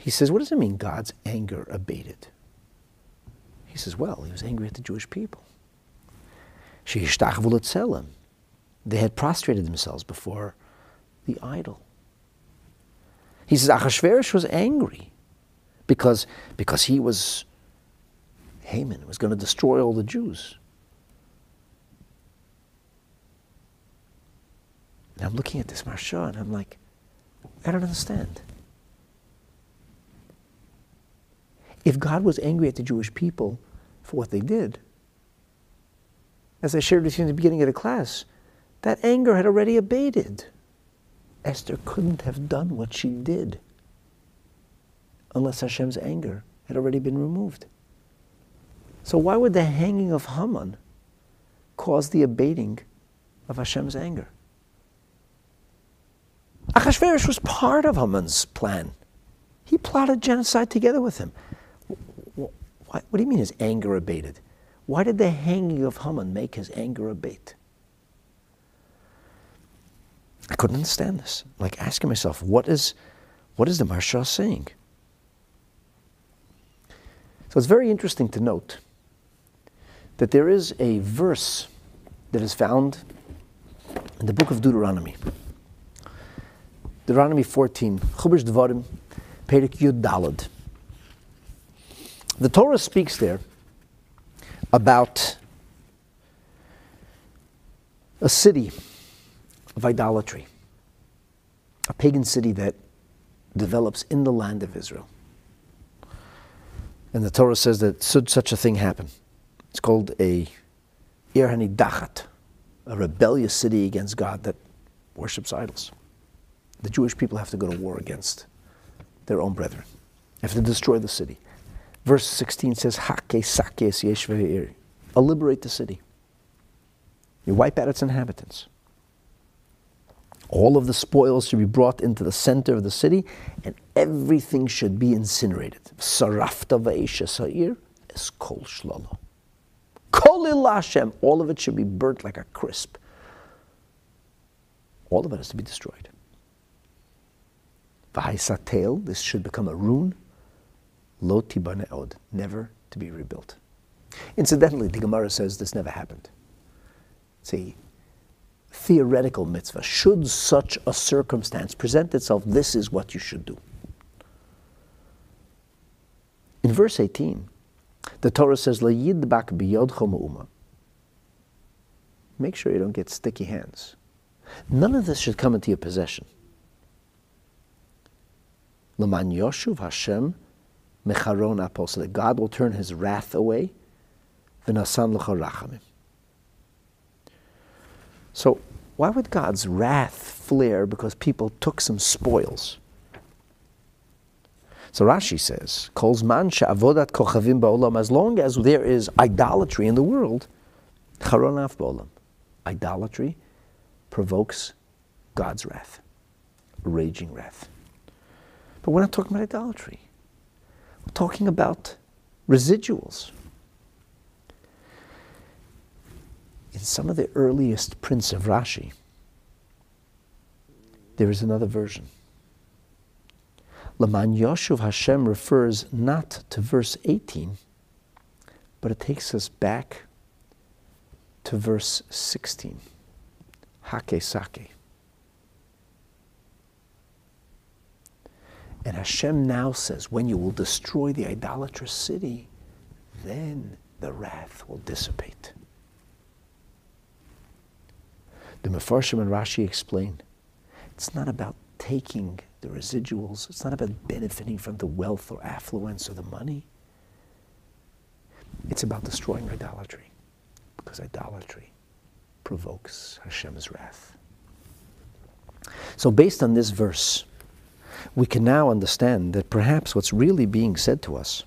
He says, What does it mean God's anger abated? He says, Well, he was angry at the Jewish people. They had prostrated themselves before the idol. He says Achashverosh was angry because, because he was Haman was going to destroy all the Jews. And I'm looking at this Maharsha and I'm like, I don't understand. If God was angry at the Jewish people for what they did, as I shared with you in the beginning of the class, that anger had already abated. Esther couldn't have done what she did unless Hashem's anger had already been removed. So why would the hanging of Haman cause the abating of Hashem's anger? Achashverosh was part of Haman's plan. He plotted genocide together with him. What, do you mean his anger abated? Why did the hanging of Haman make his anger abate? I couldn't understand this. Like asking myself, what is, what is the Maharsha saying? So it's very interesting to note that there is a verse that is found in the book of Deuteronomy. Deuteronomy 14, Chumash Dvarim, Perik Yud Dalad. The Torah speaks there about a city of idolatry, a pagan city that develops in the land of Israel. And the Torah says that should such a thing happen, it's called a Ir Dachat, a rebellious city against God that worships idols. The Jewish people have to go to war against their own brethren. They have to destroy the city. Verse 16 says, Hake sakes yesh Liberate the city. You wipe out its inhabitants. All of the spoils should be brought into the center of the city, and everything should be incinerated. Sarafta va'isha sa'ir es kol shlolo. Kol Hashem, all of it should be burnt like a crisp. All of it has to be destroyed. V'haisatel, this should become a ruin. Lo tibane od, never to be rebuilt. Incidentally, the Gemara says this never happened. See, theoretical mitzvah. Should such a circumstance present itself, this is what you should do. In verse 18, the Torah says, biyod make sure you don't get sticky hands. None of this should come into your possession. Laman Yoshuv Hashem mecharon apol, so that God will turn His wrath away. V'nasan rachamim. So, why would God's wrath flare because people took some spoils? So Rashi says, "Kol's man avodat kochavim ba'olam." As long as there is idolatry in the world, charonaf ba'olam. Idolatry provokes God's wrath, raging wrath. But we're not talking about idolatry. Talking about residuals. In some of the earliest prints of Rashi, there is another version. Laman Yoshuv Hashem refers not to verse 18, but it takes us back to verse 16. Hake Sake. And Hashem now says, when you will destroy the idolatrous city, then the wrath will dissipate. The Mefarshim and Rashi explain it's not about taking the residuals, it's not about benefiting from the wealth or affluence or the money. It's about destroying idolatry, because idolatry provokes Hashem's wrath. So, based on this verse, we can now understand that perhaps what's really being said to us,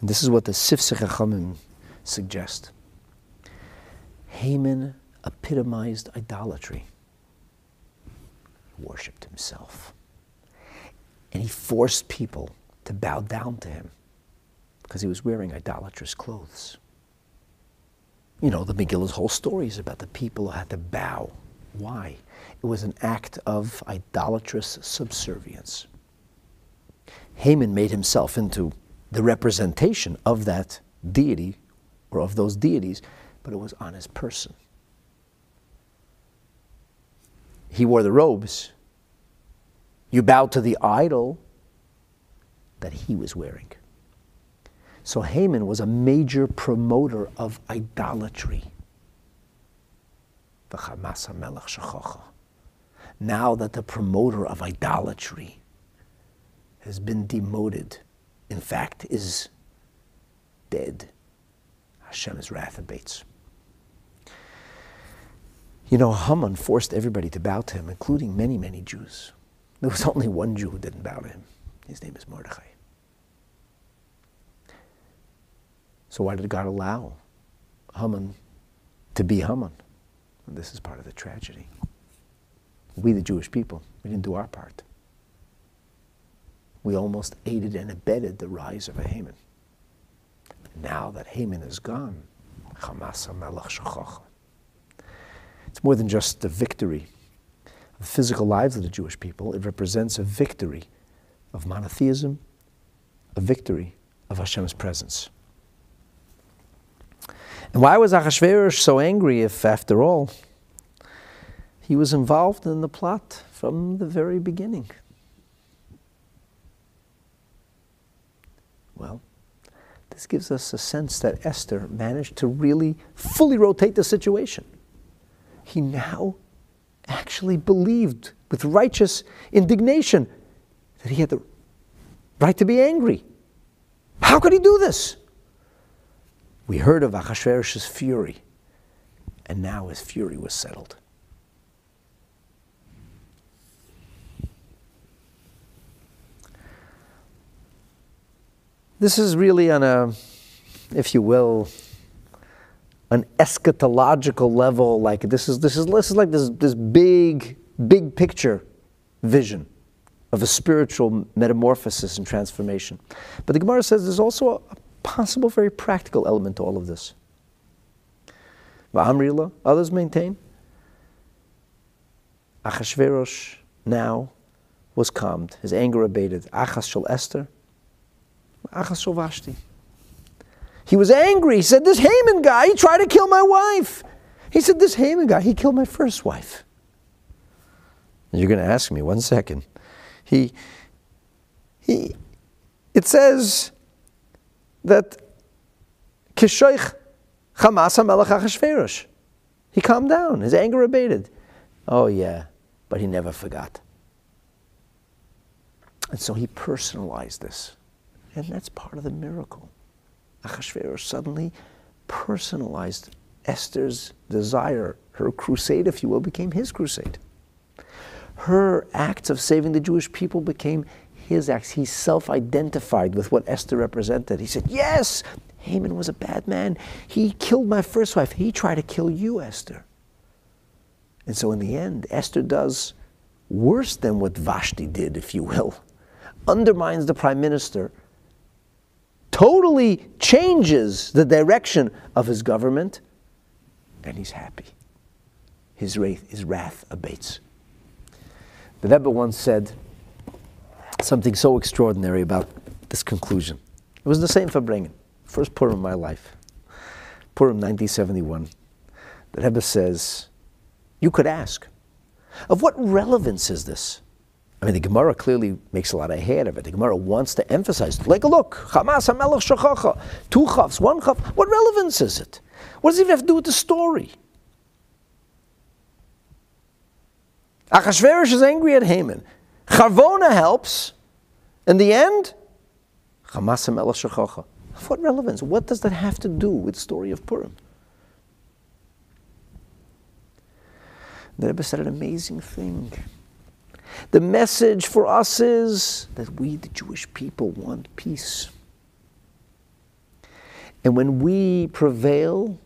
and this is what the Sifsei Chachamim suggest, Haman epitomized idolatry. He worshipped himself. And he forced people to bow down to him because he was wearing idolatrous clothes. You know, the Megillah's whole story is about the people who had to bow. Why? It was an act of idolatrous subservience. Haman made himself into the representation of that deity or of those deities, but it was on his person. He wore the robes. You bowed to the idol that he was wearing. So Haman was a major promoter of idolatry. Now that the promoter of idolatry has been demoted, in fact, is dead, Hashem's wrath abates. You know, Haman forced everybody to bow to him, including many, many Jews. There was only one Jew who didn't bow to him. His name is Mordechai. So why did God allow Haman to be Haman? And this is part of the tragedy. We, the Jewish people, we didn't do our part. We almost aided and abetted the rise of a Haman. Now that Haman is gone, it's more than just the victory of the physical lives of the Jewish people. It represents a victory of monotheism, a victory of Hashem's presence. And why was Achashverosh so angry if, after all, he was involved in the plot from the very beginning? Well, this gives us a sense that Esther managed to really fully rotate the situation. He now actually believed with righteous indignation that he had the right to be angry. How could he do this? We heard of Achashverosh's fury, and now his fury was settled. This is really on a, if you will, an eschatological level. Like this is this is this is like this this big big picture vision of a spiritual metamorphosis and transformation. But the Gemara says there's also a, possible, very practical element to all of this. Va'amrila, others maintain. Achashverosh now was calmed, his anger abated. Achas shel Esther, He was angry. He said, This Haman guy, he tried to kill my wife. He said, This Haman guy, he killed my first wife. You're going to ask me, one second. He, he, it says that Kishoich Hamas HaMelech HaChashverosh. He calmed down. His anger abated. Oh, yeah, but he never forgot. And so he personalized this. And that's part of the miracle. Achashverosh suddenly personalized Esther's desire. Her crusade, if you will, became his crusade. Her acts of saving the Jewish people became his acts. He self identified with what Esther represented. He said, Yes, Haman was a bad man. He killed my first wife. He tried to kill you, Esther. And so, in the end, Esther does worse than what Vashti did, if you will, undermines the prime minister, totally changes the direction of his government, and he's happy. His wrath, his wrath abates. The Rebbe once said something so extraordinary about this conclusion. It was the same for Bringen. First Purim of my life. Purim 1971. The Rebbe says, you could ask, of what relevance is this? I mean, the Gemara clearly makes a lot of head of it. The Gemara wants to emphasize, like, look, Hamas HaMelech Shachacha, two chavs, one chav. What relevance is it? What does it even have to do with the story? Achashverosh is angry at Haman. Charvona helps. In the end, Hamas HaMelech Shachacha. What relevance? What does that have to do with the story of Purim? The Rebbe said an amazing thing. The message for us is that we, the Jewish people, want peace. And when we prevail,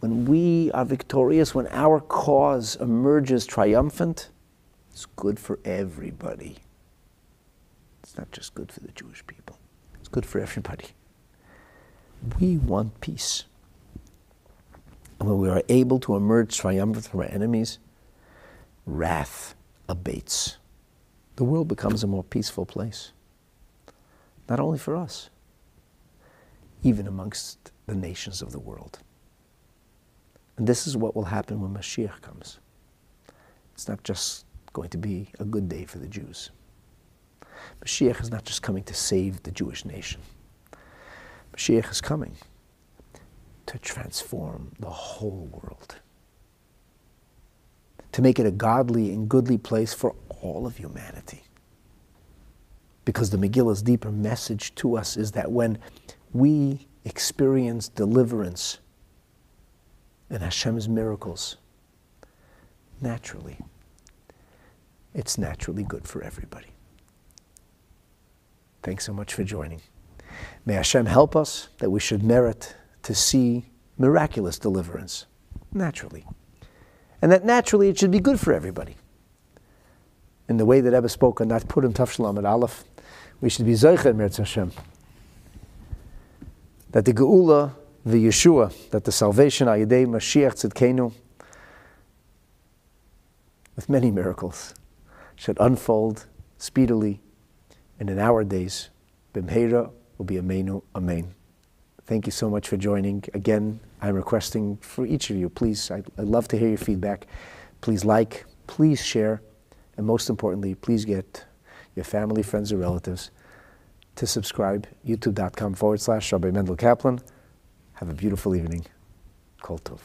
when we are victorious, when our cause emerges triumphant, it's good for everybody. It's not just good for the Jewish people, it's good for everybody. We want peace. And when we are able to emerge triumphant from our enemies, wrath abates. The world becomes a more peaceful place. Not only for us, even amongst the nations of the world. And this is what will happen when Mashiach comes. It's not just going to be a good day for the Jews. Mashiach is not just coming to save the Jewish nation. Mashiach is coming to transform the whole world, to make it a godly and goodly place for all of humanity. Because the Megillah's deeper message to us is that when we experience deliverance and Hashem's miracles, naturally, it's naturally good for everybody. Thanks so much for joining. May Hashem help us that we should merit to see miraculous deliverance naturally. And that naturally it should be good for everybody. In the way that Ebba spoke on that Purim Tafshalam at Aleph, we should be Zeicher Meretz Hashem. That the Geula, the Yeshua, that the salvation, Ayadei Mashiach Tzidkenu, with many miracles, should unfold speedily and in our days. Bimheira will be Amenu, Amen. Thank you so much for joining. Again, I'm requesting for each of you, please, I'd, I'd love to hear your feedback. Please like, please share, and most importantly, please get your family, friends, or relatives to subscribe, youtube.com forward slash Rabbi Mendel Kaplan. Have a beautiful evening. Kol Tov.